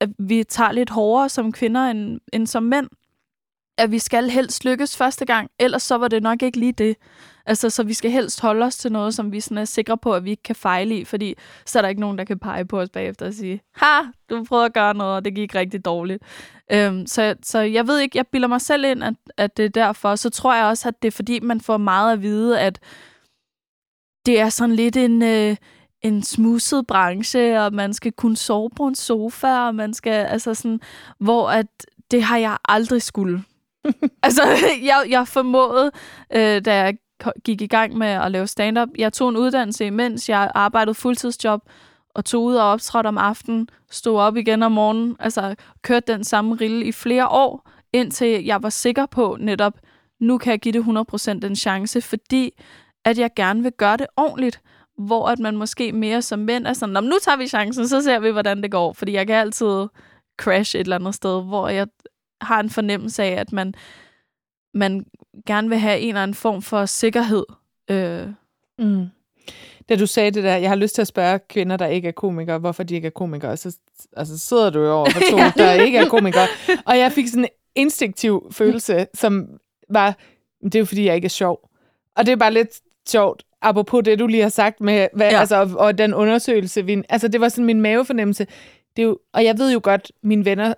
at vi tager lidt hårdere som kvinder end, end som mænd. At vi skal helst lykkes første gang, ellers så var det nok ikke lige det. Altså, så vi skal helst holde os til noget, som vi sådan er sikre på, at vi ikke kan fejle i, fordi så er der ikke nogen, der kan pege på os bagefter og sige, ha, du prøvede at gøre noget, og det gik rigtig dårligt. Øhm, så, så jeg ved ikke, jeg bilder mig selv ind, at, at det er derfor. Så tror jeg også, at det er fordi, man får meget at vide, at det er sådan lidt en, øh, en smusset branche, og man skal kunne sove på en sofa, og man skal, altså sådan, hvor at det har jeg aldrig skulle. altså, jeg, jeg formåede, øh, da jeg gik i gang med at lave stand-up, jeg tog en uddannelse, mens jeg arbejdede fuldtidsjob, og tog ud og optrådte om aftenen, stod op igen om morgenen, altså kørte den samme rille i flere år, indtil jeg var sikker på netop, nu kan jeg give det 100% en chance, fordi at jeg gerne vil gøre det ordentligt hvor at man måske mere som mænd er sådan, nu tager vi chancen, så ser vi, hvordan det går. Fordi jeg kan altid crash et eller andet sted, hvor jeg har en fornemmelse af, at man, man gerne vil have en eller anden form for sikkerhed. Øh. Mm. Da du sagde det der, jeg har lyst til at spørge kvinder, der ikke er komikere, hvorfor de ikke er komikere, så altså, sidder du jo over for to, der ikke er komikere. Og jeg fik sådan en instinktiv følelse, som var, det er jo fordi, jeg ikke er sjov. Og det er bare lidt sjovt, apropos det, du lige har sagt med, hvad, ja. altså, og, og den undersøgelse, vi, altså det var sådan min mavefornemmelse. Det er jo, og jeg ved jo godt, mine venner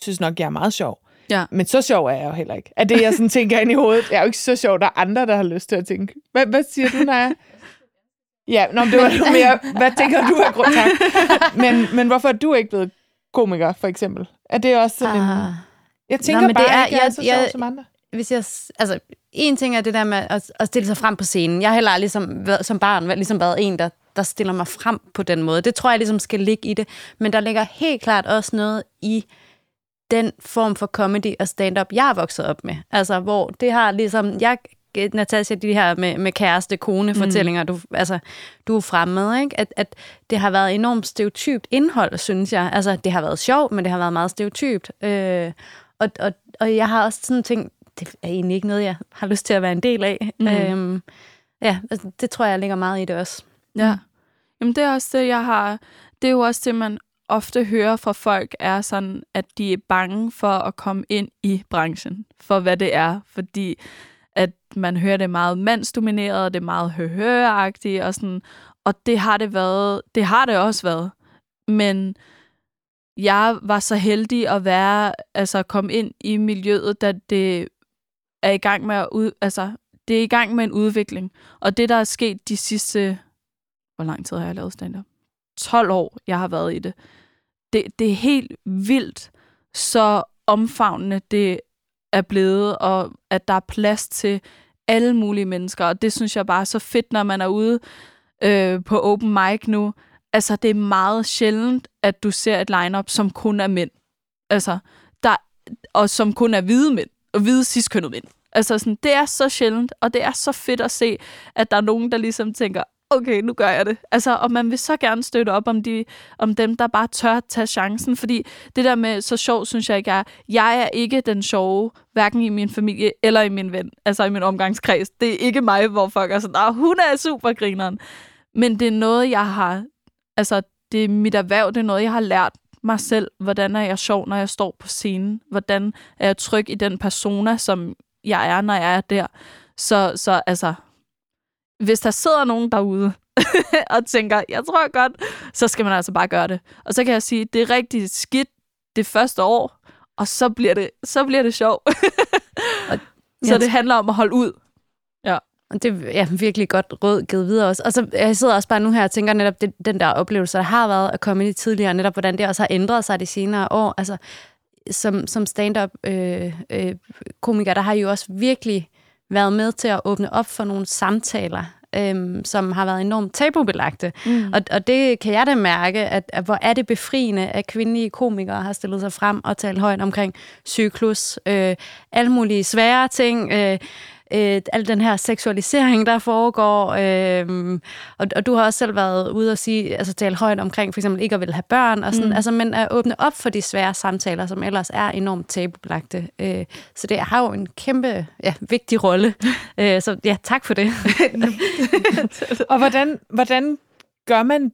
synes nok, jeg er meget sjov. Ja. Men så sjov er jeg jo heller ikke. At det, jeg sådan tænker ind i hovedet, jeg er jo ikke så sjov, der er andre, der har lyst til at tænke. Hvad, hvad siger du, Naja? Ja, nå, det var nu mere, hvad tænker du af grund tak? Men, men hvorfor er du ikke blevet komiker, for eksempel? Er det også sådan uh, en... Ah. Jeg tænker nå, men bare, det er, ikke, jeg, er så jeg, sjov som andre. Hvis jeg, altså, en ting er det der med at, at stille sig frem på scenen. Jeg har heller aldrig som, som barn ligesom været en, der, der stiller mig frem på den måde. Det tror jeg ligesom skal ligge i det. Men der ligger helt klart også noget i den form for comedy og stand-up, jeg er vokset op med. Altså, hvor det har ligesom... Jeg Natasha, de her med, med kæreste, kone fortællinger, mm. du, altså, du er fremmed, ikke? At, at det har været enormt stereotypt indhold, synes jeg. Altså, det har været sjovt, men det har været meget stereotypt. Øh, og, og, og jeg har også sådan tænkt, det er egentlig ikke noget, jeg har lyst til at være en del af. Mm. Øhm, ja, altså, det tror jeg ligger meget i det også. Ja. Jamen, det er også det, jeg har... Det er jo også det, man ofte hører fra folk, er sådan, at de er bange for at komme ind i branchen, for hvad det er. Fordi at man hører det meget mandsdomineret, og det er meget høhøagtigt, og sådan, og det har det været, det har det også været. Men jeg var så heldig at være, altså komme ind i miljøet, da det er i gang med at ud, altså, det er i gang med en udvikling. Og det, der er sket de sidste, hvor lang tid har jeg lavet stand-up? 12 år, jeg har været i det. Det, det er helt vildt, så omfavnende det er blevet, og at der er plads til alle mulige mennesker. Og det synes jeg bare er så fedt, når man er ude øh, på open mic nu. Altså, det er meget sjældent, at du ser et lineup, som kun er mænd. Altså, der, og som kun er hvide mænd, og hvide ciskønnede mænd. Altså, sådan, det er så sjældent, og det er så fedt at se, at der er nogen, der ligesom tænker, okay, nu gør jeg det. Altså, og man vil så gerne støtte op om, de, om dem, der bare tør at tage chancen, fordi det der med så sjov, synes jeg ikke er, jeg er ikke den sjove, hverken i min familie eller i min ven, altså i min omgangskreds. Det er ikke mig, hvor folk er sådan, nah, hun er supergrineren. Men det er noget, jeg har, altså det er mit erhverv, det er noget, jeg har lært mig selv. Hvordan er jeg sjov, når jeg står på scenen? Hvordan er jeg tryg i den persona, som jeg er, når jeg er der? Så, så altså, hvis der sidder nogen derude og tænker, jeg tror godt, så skal man altså bare gøre det. Og så kan jeg sige, det er rigtig skidt det første år, og så bliver det, så bliver det sjovt. så det handler om at holde ud. Det er ja, virkelig godt råd givet videre også. Og så jeg sidder også bare nu her og tænker netop det, den der oplevelse, der har været at komme ind i tidligere, netop hvordan det også har ændret sig de senere år. Altså, som, som stand-up øh, øh, komiker, der har jo også virkelig været med til at åbne op for nogle samtaler, øhm, som har været enormt tabubelagte. Mm. Og, og det kan jeg da mærke, at, at hvor er det befriende, at kvindelige komikere har stillet sig frem og talt højt omkring cyklus, øh, alle mulige svære ting, øh, øh, al den her seksualisering, der foregår. Øh, og, og du har også selv været ude og sige, altså tale højt omkring for eksempel ikke at ville have børn, og sådan, mm. altså, men at åbne op for de svære samtaler, som ellers er enormt tabubelagte. Øh, så det har jo en kæmpe, ja, vigtig rolle. øh, så ja, tak for det. og hvordan, hvordan gør man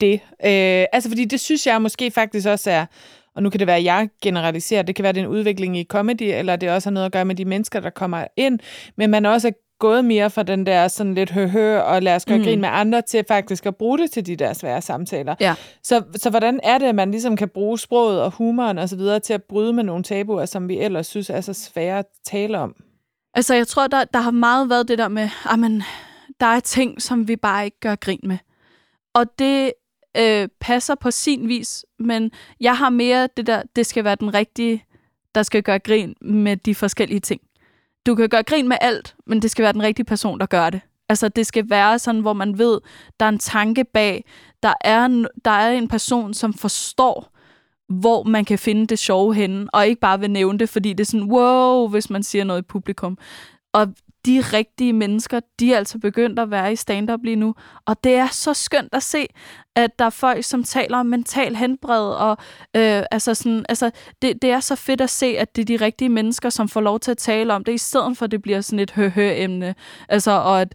det? Øh, altså, fordi det synes jeg måske faktisk også er og nu kan det være, at jeg generaliserer, det kan være, at det er en udvikling i comedy, eller det også har noget at gøre med de mennesker, der kommer ind, men man også er gået mere fra den der sådan lidt høhø og lad os gøre mm. grin med andre, til faktisk at bruge det til de der svære samtaler. Ja. Så, så hvordan er det, at man ligesom kan bruge sproget og humoren og så videre til at bryde med nogle tabuer, som vi ellers synes er så svære at tale om? Altså, jeg tror, der, der har meget været det der med, at man, der er ting, som vi bare ikke gør grin med. Og det øh, passer på sin vis, men jeg har mere det der, det skal være den rigtige, der skal gøre grin med de forskellige ting. Du kan gøre grin med alt, men det skal være den rigtige person, der gør det. Altså, det skal være sådan, hvor man ved, der er en tanke bag. Der er, en, der er en person, som forstår, hvor man kan finde det sjove henne, og ikke bare vil nævne det, fordi det er sådan, wow, hvis man siger noget i publikum. Og de rigtige mennesker, de er altså begyndt at være i stand-up lige nu. Og det er så skønt at se, at der er folk, som taler om mental henbred. Og, øh, altså sådan, altså, det, det er så fedt at se, at det er de rigtige mennesker, som får lov til at tale om det, i stedet for, at det bliver sådan et hø-hø-emne. Altså, og at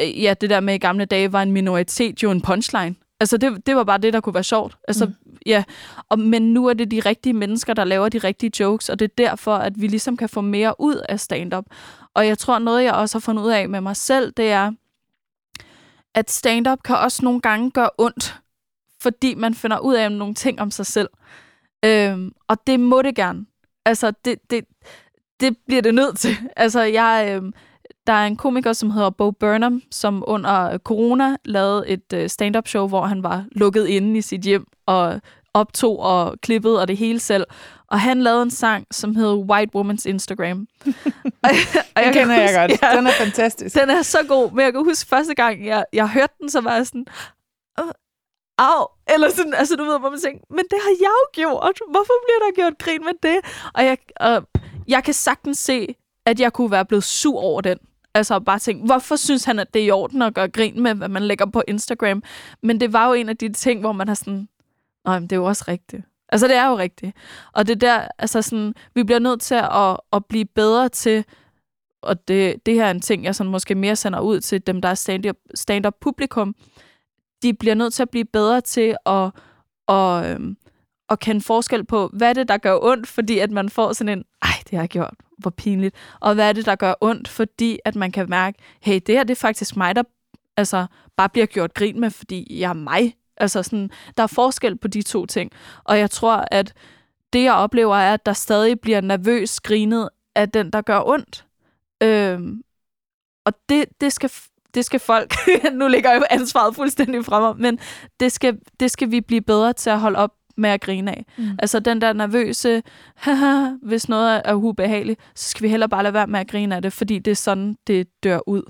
øh, ja, det der med i gamle dage var en minoritet jo en punchline. Altså, det, det var bare det, der kunne være sjovt. Altså, mm. ja. Og, men nu er det de rigtige mennesker, der laver de rigtige jokes, og det er derfor, at vi ligesom kan få mere ud af stand-up. Og jeg tror, noget, jeg også har fundet ud af med mig selv, det er, at stand-up kan også nogle gange gøre ondt, fordi man finder ud af nogle ting om sig selv. Øhm, og det må det gerne. Altså, det, det, det bliver det nødt til. Altså, jeg, øhm, der er en komiker, som hedder Bo Burnham, som under corona lavede et øh, stand-up show, hvor han var lukket inde i sit hjem og optog og klippede og det hele selv. Og han lavede en sang, som hed White Woman's Instagram. og, og Den kender jeg godt. Ja, Den er fantastisk. den er så god, men jeg kan huske første gang, jeg, jeg hørte den, så var jeg sådan, "Åh, au, eller sådan, altså du ved, hvor man tænker, men det har jeg jo gjort. Hvorfor bliver der gjort grin med det? Og jeg, og jeg kan sagtens se, at jeg kunne være blevet sur over den. Altså bare tænke, hvorfor synes han, at det er i orden at gøre grin med, hvad man lægger på Instagram? Men det var jo en af de ting, hvor man har sådan, nej, men det er jo også rigtigt. Altså, det er jo rigtigt. Og det der, altså sådan, vi bliver nødt til at, at blive bedre til, og det, det her er en ting, jeg sådan måske mere sender ud til dem, der er stand-up, stand-up publikum, de bliver nødt til at blive bedre til at, at, øhm, at kende forskel på, hvad er det, der gør ondt, fordi at man får sådan en, ej, det har jeg gjort, hvor pinligt. Og hvad er det, der gør ondt, fordi at man kan mærke, hey, det her det er faktisk mig, der altså, bare bliver gjort grin med, fordi jeg er mig. Altså sådan, der er forskel på de to ting. Og jeg tror, at det, jeg oplever, er, at der stadig bliver nervøs grinet af den, der gør ondt. Øhm, og det, det, skal, det skal folk, nu ligger jeg ansvaret fuldstændig frem mig, men det skal, det skal vi blive bedre til at holde op med at grine af. Mm. Altså den der nervøse, haha, hvis noget er ubehageligt, så skal vi heller bare lade være med at grine af det, fordi det er sådan, det dør ud.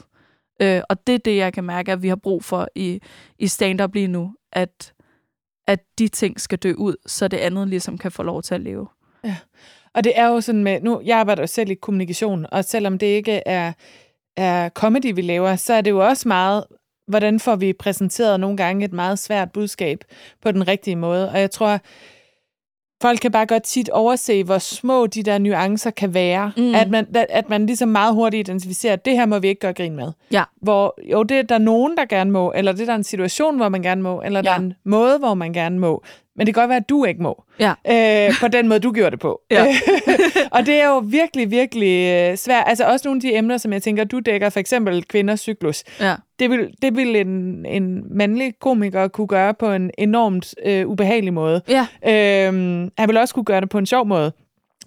Øh, og det er det, jeg kan mærke, at vi har brug for i, i stand-up lige nu, at, at de ting skal dø ud, så det andet ligesom kan få lov til at leve. Ja. Og det er jo sådan med, nu, jeg arbejder jo selv i kommunikation, og selvom det ikke er, er comedy, vi laver, så er det jo også meget, hvordan får vi præsenteret nogle gange et meget svært budskab på den rigtige måde. Og jeg tror, folk kan bare godt tit overse, hvor små de der nuancer kan være. Mm. At, man, at man ligesom meget hurtigt identificerer, at det her må vi ikke gøre grin med. Ja. Hvor jo, det er der nogen, der gerne må, eller det er der en situation, hvor man gerne må, eller ja. der er en måde, hvor man gerne må. Men det kan godt være, at du ikke må. Ja. Øh, på den måde, du gjorde det på. Ja. og det er jo virkelig, virkelig øh, svært. Altså også nogle af de emner, som jeg tænker, du dækker, for eksempel kvinders cyklus. Ja. Det vil, det vil en, en mandlig komiker kunne gøre på en enormt øh, ubehagelig måde. Ja. Øhm, han vil også kunne gøre det på en sjov måde.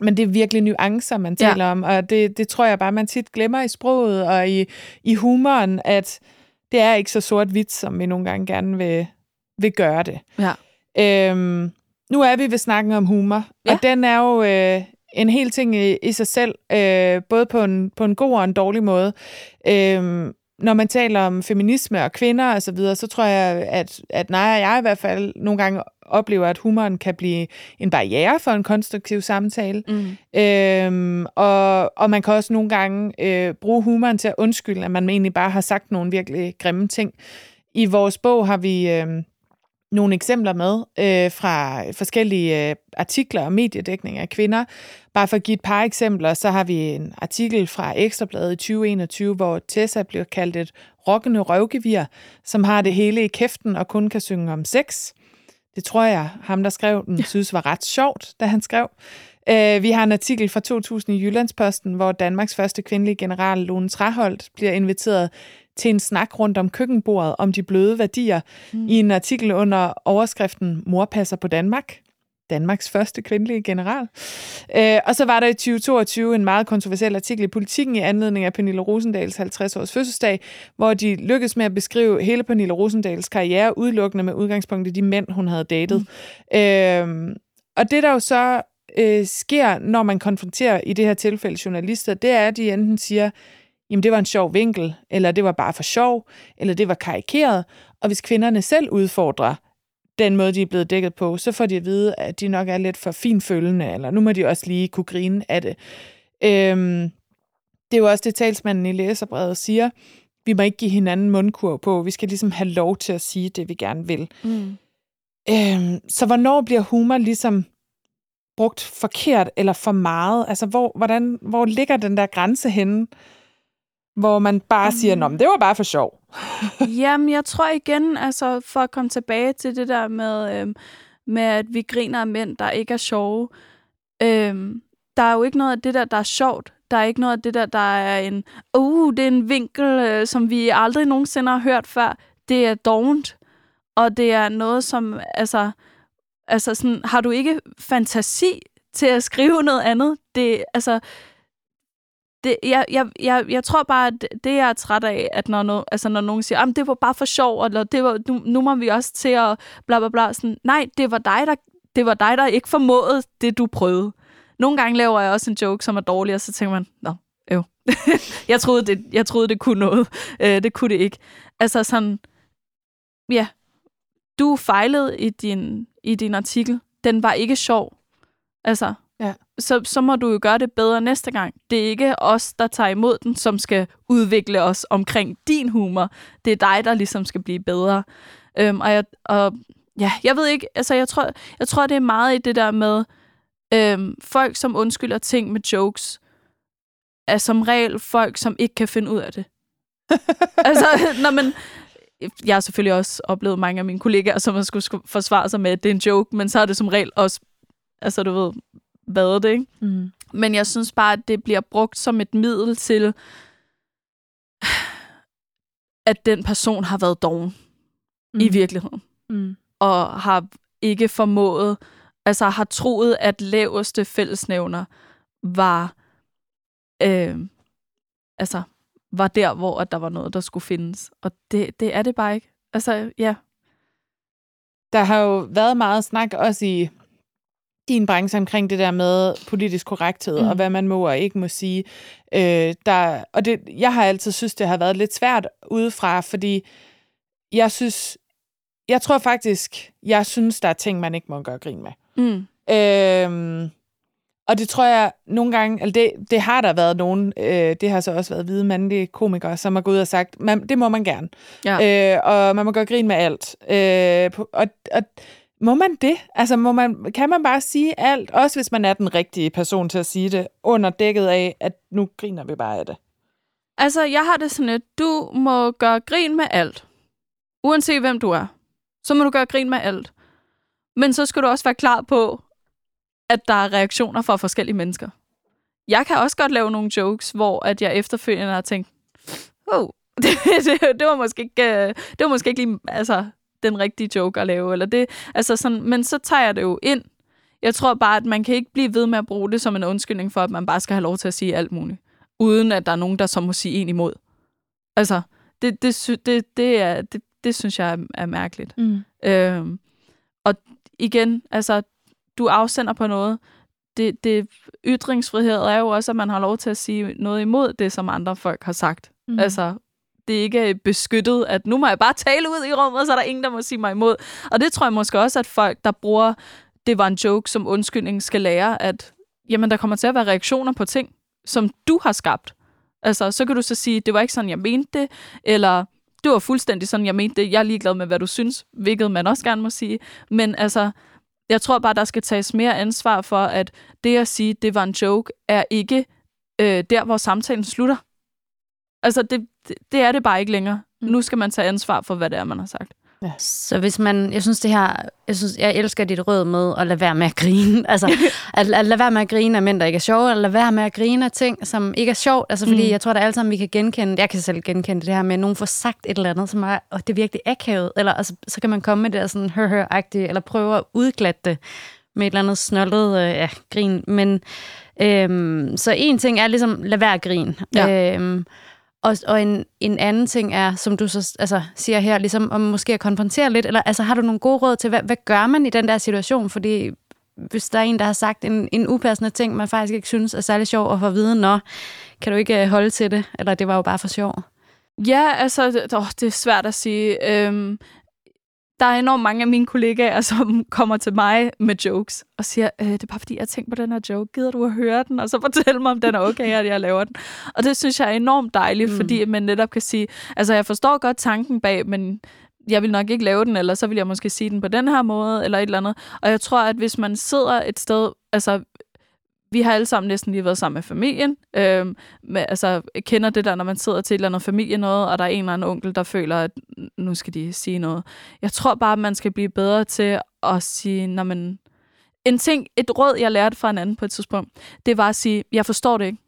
Men det er virkelig nuancer, man Ja. taler om, og det, det tror jeg bare, man tit glemmer i sproget og i, i humoren, at det er ikke så sort-hvidt, som vi nogle gange gerne vil, vil gøre det. Ja. Øhm, nu er vi ved snakken om humor, Ja. og den er jo øh, en hel ting i, i sig selv, øh, både på en, på en god og en dårlig måde. Øhm, når man taler om feminisme og kvinder og så videre, så tror jeg, at, at nej, jeg i hvert fald nogle gange oplever, at humoren kan blive en barriere for en konstruktiv samtale. Mm. Øhm, og, og man kan også nogle gange øh, bruge humoren til at undskylde, at man egentlig bare har sagt nogle virkelig grimme ting. I vores bog har vi øh, nogle eksempler med øh, fra forskellige øh, artikler og mediedækning af kvinder. Bare for at give et par eksempler, så har vi en artikel fra Ekstrabladet i 2021, hvor Tessa bliver kaldt et rockende røvgevir, som har det hele i kæften og kun kan synge om sex. Det tror jeg, ham der skrev den, synes var ret sjovt, da han skrev. Øh, vi har en artikel fra 2000 i Jyllandsposten, hvor Danmarks første kvindelige general, Lone Traholdt, bliver inviteret til en snak rundt om køkkenbordet om de bløde værdier mm. i en artikel under overskriften Mor passer på Danmark. Danmarks første kvindelige general. Øh, og så var der i 2022 en meget kontroversiel artikel i Politiken i anledning af Pernille Rosendals 50-års fødselsdag, hvor de lykkedes med at beskrive hele Pernille Rosendals karriere udelukkende med udgangspunkt i de mænd, hun havde datet. Mm. Øh, og det der jo så øh, sker, når man konfronterer i det her tilfælde journalister, det er, at de enten siger, jamen det var en sjov vinkel, eller det var bare for sjov, eller det var karikeret. Og hvis kvinderne selv udfordrer den måde, de er blevet dækket på, så får de at vide, at de nok er lidt for finfølgende, eller nu må de også lige kunne grine af det. Øhm, det er jo også det, talsmanden i læserbrevet siger. Vi må ikke give hinanden mundkur på. Vi skal ligesom have lov til at sige det, vi gerne vil. Mm. Øhm, så hvornår bliver humor ligesom brugt forkert eller for meget? Altså, hvor, hvordan, hvor ligger den der grænse henne, hvor man bare siger, Nå, men det var bare for sjov. Jamen, jeg tror igen, altså for at komme tilbage til det der med, øhm, med at vi griner af mænd, der ikke er sjove. Øhm, der er jo ikke noget af det der, der er sjovt. Der er ikke noget af det der, der er en, uh, det er en vinkel, øh, som vi aldrig nogensinde har hørt før. Det er dovent, og det er noget, som, altså, altså sådan, har du ikke fantasi til at skrive noget andet? Det, altså, det, jeg, jeg, jeg, jeg tror bare, at det jeg er træt af, at når, no, altså når nogen siger, at det var bare for sjov, eller det var, nu, nu må vi også til at bla bla bla. Sådan, nej, det var, dig, der, det var dig, der ikke formåede det, du prøvede. Nogle gange laver jeg også en joke, som er dårlig, og så tænker man, nå, øv. jeg, troede, det, jeg troede, det kunne noget. Øh, det kunne det ikke. Altså sådan, ja, du fejlede i din, i din artikel. Den var ikke sjov. Altså, Ja. så, så må du jo gøre det bedre næste gang. Det er ikke os, der tager imod den, som skal udvikle os omkring din humor. Det er dig, der ligesom skal blive bedre. Øhm, og, jeg, og ja, jeg ved ikke, altså jeg tror, jeg tror, det er meget i det der med øhm, folk, som undskylder ting med jokes, er som regel folk, som ikke kan finde ud af det. altså, når man, jeg har selvfølgelig også oplevet mange af mine kollegaer, som har skulle forsvare sig med, at det er en joke, men så er det som regel også, altså du ved, hvad det, ikke? Mm. Men jeg synes bare, at det bliver brugt som et middel til, at den person har været doven mm. i virkeligheden. Mm. Og har ikke formået, altså har troet, at laveste fællesnævner var, øh, altså, var der, hvor at der var noget, der skulle findes. Og det, det er det bare ikke. Altså, ja. Der har jo været meget snak også i din branche omkring det der med politisk korrekthed, mm. og hvad man må og ikke må sige. Øh, der, og det, jeg har altid synes, det har været lidt svært udefra, fordi jeg synes, jeg tror faktisk, jeg synes, der er ting, man ikke må gøre grin med. Mm. Øhm, og det tror jeg nogle gange, eller det, det har der været nogen, øh, det har så også været hvide mandlige komikere, som har gået ud og sagt, man, det må man gerne. Ja. Øh, og man må gøre grin med alt. Øh, på, og, og må man det? Altså, må man, kan man bare sige alt, også hvis man er den rigtige person til at sige det, under dækket af, at nu griner vi bare af det? Altså, jeg har det sådan, at du må gøre grin med alt. Uanset hvem du er. Så må du gøre grin med alt. Men så skal du også være klar på, at der er reaktioner fra forskellige mennesker. Jeg kan også godt lave nogle jokes, hvor at jeg efterfølgende har tænkt, oh, det, det, det, var måske ikke, øh, det var måske ikke lige altså, den rigtige joke at lave. Eller det, altså sådan, men så tager jeg det jo ind. Jeg tror bare, at man kan ikke blive ved med at bruge det som en undskyldning for, at man bare skal have lov til at sige alt muligt. Uden at der er nogen, der så må sige en imod. Altså, det, det, det, det, er, det, det synes jeg er, er mærkeligt. Mm. Øhm, og igen, altså, du afsender på noget. Det, det, ytringsfrihed er jo også, at man har lov til at sige noget imod det, som andre folk har sagt. Mm. Altså, det er ikke beskyttet, at nu må jeg bare tale ud i rummet, så er der ingen, der må sige mig imod. Og det tror jeg måske også, at folk, der bruger, det var en joke som undskyldning, skal lære, at jamen, der kommer til at være reaktioner på ting, som du har skabt. Altså, så kan du så sige, det var ikke sådan, jeg mente det, eller det var fuldstændig sådan, jeg mente det. Jeg er ligeglad med, hvad du synes, hvilket man også gerne må sige. Men altså, jeg tror bare, der skal tages mere ansvar for, at det at sige, det var en joke, er ikke øh, der, hvor samtalen slutter. Altså, det, det, er det bare ikke længere. Mm. Nu skal man tage ansvar for, hvad det er, man har sagt. Så hvis man, jeg synes det her, jeg, synes, jeg elsker dit råd med at lade være med at grine. Altså, at, at lade være med at grine af mænd, der ikke er sjove, eller lade være med at grine af ting, som ikke er sjovt. Altså, fordi Mm. jeg tror, der alle sammen, vi kan genkende, jeg kan selv genkende det her med, at nogen får sagt et eller andet, som er, og det er virkelig akavet, eller altså, så kan man komme med det der sådan hør hør eller prøve at udglatte det med et eller andet snollet øh, ja, grin. Men øhm, så en ting er ligesom, lad være at grine. Ja. Øhm, og, og en, en anden ting er, som du så altså, siger her, ligesom om måske at konfrontere lidt, eller altså, har du nogle gode råd til, hvad, hvad gør man i den der situation? Fordi hvis der er en, der har sagt en, en upassende ting, man faktisk ikke synes er særlig sjov, og få at vide, nå, kan du ikke øh, holde til det? Eller det var jo bare for sjov. Ja, altså, det, åh, det er svært at sige. Øhm, der er enormt mange af mine kollegaer, som kommer til mig med jokes og siger, øh, det er bare fordi, jeg tænkt på den her joke. Gider du at høre den? Og så fortæl mig, om den er okay, at jeg laver den. Og det synes jeg er enormt dejligt, mm. fordi man netop kan sige, altså jeg forstår godt tanken bag, men jeg vil nok ikke lave den, eller så vil jeg måske sige den på den her måde, eller et eller andet. Og jeg tror, at hvis man sidder et sted, altså vi har alle sammen næsten lige været sammen med familien. Øhm, med, altså, kender det der, når man sidder til et eller andet familie noget, og der er en eller anden onkel, der føler, at nu skal de sige noget. Jeg tror bare, at man skal blive bedre til at sige, når man... En ting, et råd, jeg lærte fra en anden på et tidspunkt, det var at sige, jeg forstår det ikke.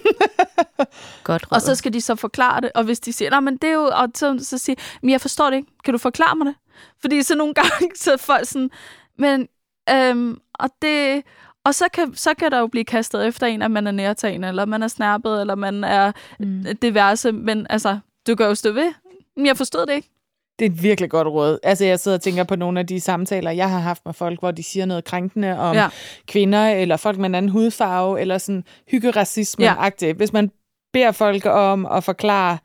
Godt Og så skal de så forklare det, og hvis de siger, nej, men det er jo, og så, så siger, men jeg forstår det ikke, kan du forklare mig det? Fordi så nogle gange, så er folk sådan, men, øhm, og det, og så kan, så kan der jo blive kastet efter en, at man er nærtagende, eller man er snærpet, eller man er Mm. diverse, men altså, du kan jo stå ved. Men jeg forstod det ikke. Det er et virkelig godt råd. Altså, jeg sidder og tænker på nogle af de samtaler, jeg har haft med folk, hvor de siger noget krænkende om Ja. ja. kvinder, eller folk med en anden hudfarve, eller sådan hyggeracisme-agtigt. Ja. Hvis man beder folk om at forklare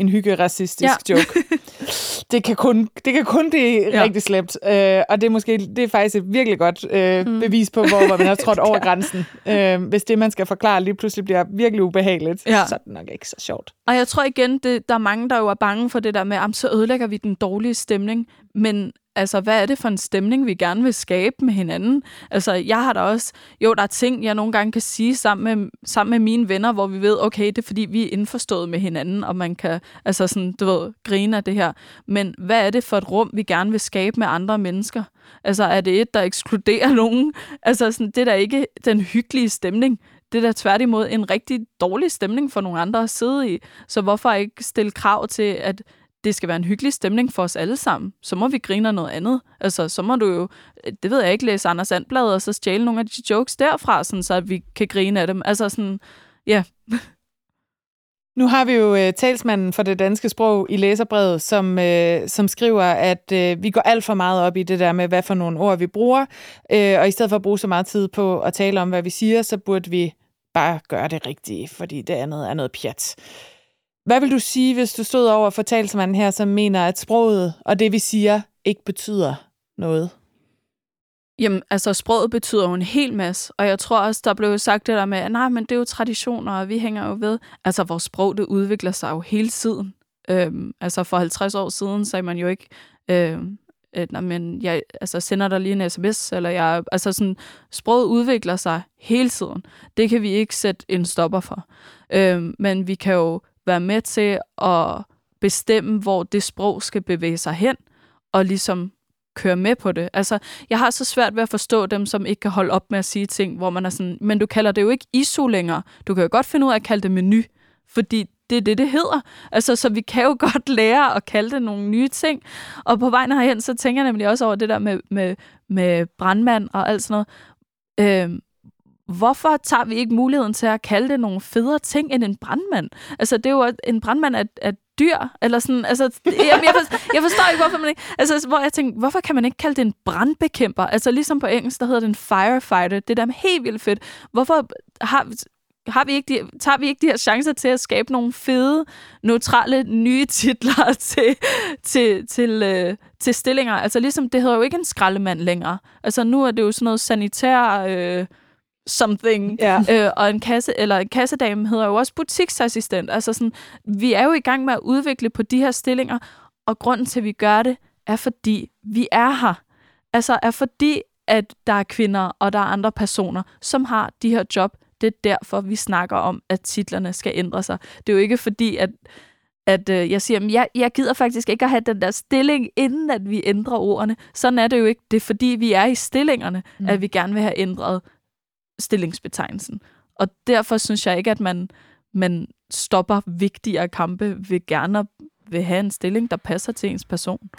en hygge-racistisk ja. joke. Det kan kun, det kan kun blive ja. rigtig slemt. Øh, og det er måske det er faktisk et virkelig godt øh, mm. bevis på, hvor, hvor man har trådt over grænsen. Øh, hvis det, man skal forklare, lige pludselig bliver virkelig ubehageligt, ja. så er det nok ikke så sjovt. Og jeg tror igen, det, der er mange, der jo er bange for det der med, at så ødelægger vi den dårlige stemning. Men Altså, hvad er det for en stemning, vi gerne vil skabe med hinanden? Altså, jeg har da også... Jo, der er ting, jeg nogle gange kan sige sammen med, sammen med mine venner, hvor vi ved, okay, det er fordi, vi er indforstået med hinanden, og man kan, altså sådan, du ved, grine af det her. Men hvad er det for et rum, vi gerne vil skabe med andre mennesker? Altså, er det et, der ekskluderer nogen? Altså, sådan, det er da ikke den hyggelige stemning. Det er da tværtimod en rigtig dårlig stemning for nogle andre at sidde i. Så hvorfor ikke stille krav til, at det skal være en hyggelig stemning for os alle sammen. Så må vi grine af noget andet. Altså, så må du jo, øh, det ved jeg ikke, læse Anders Sandblad og så stjæle nogle af de jokes derfra, sådan, så vi kan grine af dem. Altså sådan, ja. Nu har vi jo uh, talsmanden for det danske sprog i læserbrevet, som, uh, som skriver, at uh, vi går alt for meget op i det der med, hvad for nogle ord vi bruger, uh, og i stedet for at bruge så meget tid på at tale om, hvad vi siger, så burde vi bare gøre det rigtige, fordi det andet er noget pjat. Hvad vil du sige, hvis du stod over for talsmanden her, som mener, at sproget og det, vi siger, ikke betyder noget? Jamen, altså sproget betyder jo en hel masse, og jeg tror også, der blev sagt det der med, at nej, men det er jo traditioner, og vi hænger jo ved. Altså, vores sprog, det udvikler sig jo hele tiden. Øhm, altså, for 50 år siden sagde man jo ikke, øhm, at, nej, men jeg altså, sender dig lige en sms, eller jeg, altså sådan, sproget udvikler sig hele tiden. Det kan vi ikke sætte en stopper for. Øhm, men vi kan jo være med til at bestemme, hvor det sprog skal bevæge sig hen, og ligesom køre med på det. Altså, jeg har så svært ved at forstå dem, som ikke kan holde op med at sige ting, hvor man er sådan, men du kalder det jo ikke ISO længere. Du kan jo godt finde ud af at kalde det menu, fordi det er det, det hedder. Altså, så vi kan jo godt lære at kalde det nogle nye ting. Og på vejen herhen, så tænker jeg nemlig også over det der med, med, med brandmand og alt sådan noget. Øhm, hvorfor tager vi ikke muligheden til at kalde det nogle federe ting end en brandmand? Altså, det er jo en brandmand er, er dyr, eller sådan, altså, jeg, jeg, forstår, jeg forstår ikke, hvorfor man ikke, altså, hvor jeg tænker, hvorfor kan man ikke kalde det en brandbekæmper? Altså, ligesom på engelsk, der hedder det en firefighter, det er da helt vildt fedt. Hvorfor har, har vi ikke de, tager vi ikke de her chancer til at skabe nogle fede, neutrale, nye titler til, til, til, øh, til stillinger? Altså ligesom, det hedder jo ikke en skraldemand længere. Altså nu er det jo sådan noget sanitær... Øh, something. Ja. Øh, og en kasse eller en kassedame hedder jo også butiksassistent. Altså sådan, vi er jo i gang med at udvikle på de her stillinger, og grunden til, at vi gør det, er fordi vi er her. Altså er fordi, at der er kvinder og der er andre personer, som har de her job. Det er derfor, vi snakker om, at titlerne skal ændre sig. Det er jo ikke fordi, at at øh, jeg siger, at jeg, jeg gider faktisk ikke at have den der stilling, inden at vi ændrer ordene. Sådan er det jo ikke. Det er fordi, vi er i stillingerne, mm. at vi gerne vil have ændret stillingsbetegnelsen. Og derfor synes jeg ikke, at man, man stopper vigtigere kampe ved gerne vil have en stilling, der passer til ens person.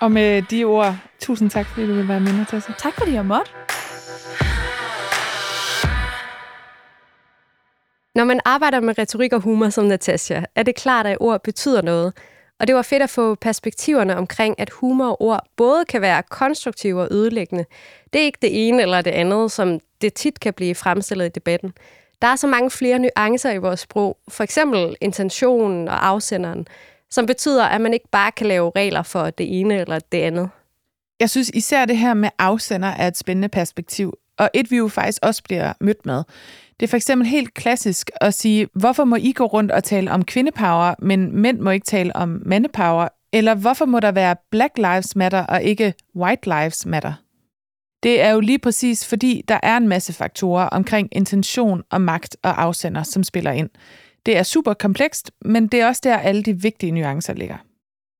Og med de ord, tusind tak, fordi du vil være med, Natasha. Tak, fordi jeg måtte. Når man arbejder med retorik og humor som Natasha, er det klart, at ord betyder noget. Og det var fedt at få perspektiverne omkring, at humor og ord både kan være konstruktive og ødelæggende. Det er ikke det ene eller det andet, som det tit kan blive fremstillet i debatten. Der er så mange flere nuancer i vores sprog, for eksempel intentionen og afsenderen, som betyder, at man ikke bare kan lave regler for det ene eller det andet. Jeg synes især det her med afsender er et spændende perspektiv, og et vi jo faktisk også bliver mødt med. Det er for eksempel helt klassisk at sige, hvorfor må I gå rundt og tale om kvindepower, men mænd må ikke tale om mandepower? Eller hvorfor må der være Black Lives Matter og ikke White Lives Matter? Det er jo lige præcis, fordi der er en masse faktorer omkring intention og magt og afsender, som spiller ind. Det er super komplekst, men det er også der, alle de vigtige nuancer ligger.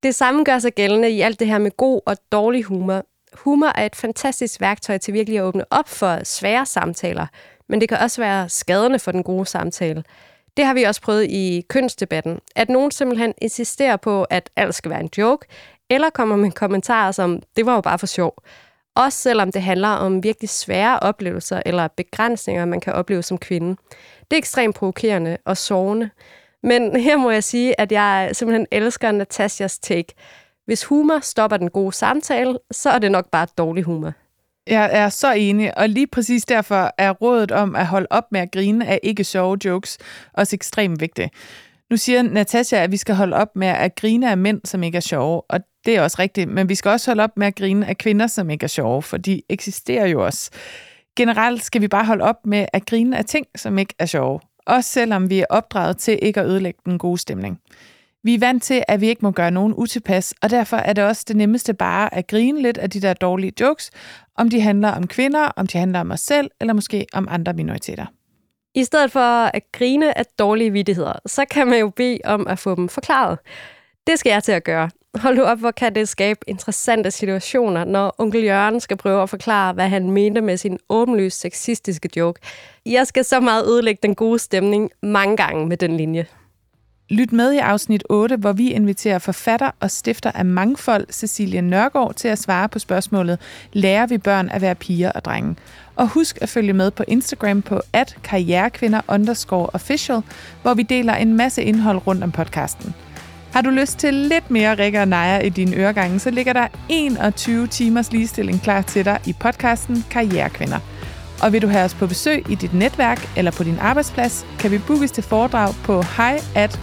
Det samme gør sig gældende i alt det her med god og dårlig humor. Humor er et fantastisk værktøj til virkelig at åbne op for svære samtaler, men det kan også være skadende for den gode samtale. Det har vi også prøvet i kønsdebatten, at nogen simpelthen insisterer på, at alt skal være en joke, eller kommer med kommentarer som, det var jo bare for sjov. Også selvom det handler om virkelig svære oplevelser eller begrænsninger, man kan opleve som kvinde. Det er ekstremt provokerende og sårende. Men her må jeg sige, at jeg simpelthen elsker Natashas take. Hvis humor stopper den gode samtale, så er det nok bare dårlig humor. Jeg er så enig, og lige præcis derfor er rådet om at holde op med at grine af ikke sjove jokes også ekstremt vigtigt. Nu siger Natasha, at vi skal holde op med at grine af mænd, som ikke er sjove, og det er også rigtigt, men vi skal også holde op med at grine af kvinder, som ikke er sjove, for de eksisterer jo også. Generelt skal vi bare holde op med at grine af ting, som ikke er sjove, også selvom vi er opdraget til ikke at ødelægge den gode stemning. Vi er vant til, at vi ikke må gøre nogen utilpas, og derfor er det også det nemmeste bare at grine lidt af de der dårlige jokes, om de handler om kvinder, om de handler om os selv, eller måske om andre minoriteter. I stedet for at grine af dårlige vidtigheder, så kan man jo bede om at få dem forklaret. Det skal jeg til at gøre. Hold nu op, hvor kan det skabe interessante situationer, når onkel Jørgen skal prøve at forklare, hvad han mente med sin åbenlyst sexistiske joke. Jeg skal så meget ødelægge den gode stemning mange gange med den linje. Lyt med i afsnit 8, hvor vi inviterer forfatter og stifter af Mangfold, Cecilie Nørgaard, til at svare på spørgsmålet, lærer vi børn at være piger og drenge? Og husk at følge med på Instagram på at karrierekvinder underscore official, hvor vi deler en masse indhold rundt om podcasten. Har du lyst til lidt mere Rikke og Naja i dine øregange, så ligger der 21 timers ligestilling klar til dig i podcasten Karrierekvinder. Og vil du have os på besøg i dit netværk eller på din arbejdsplads, kan vi bookes til foredrag på hi at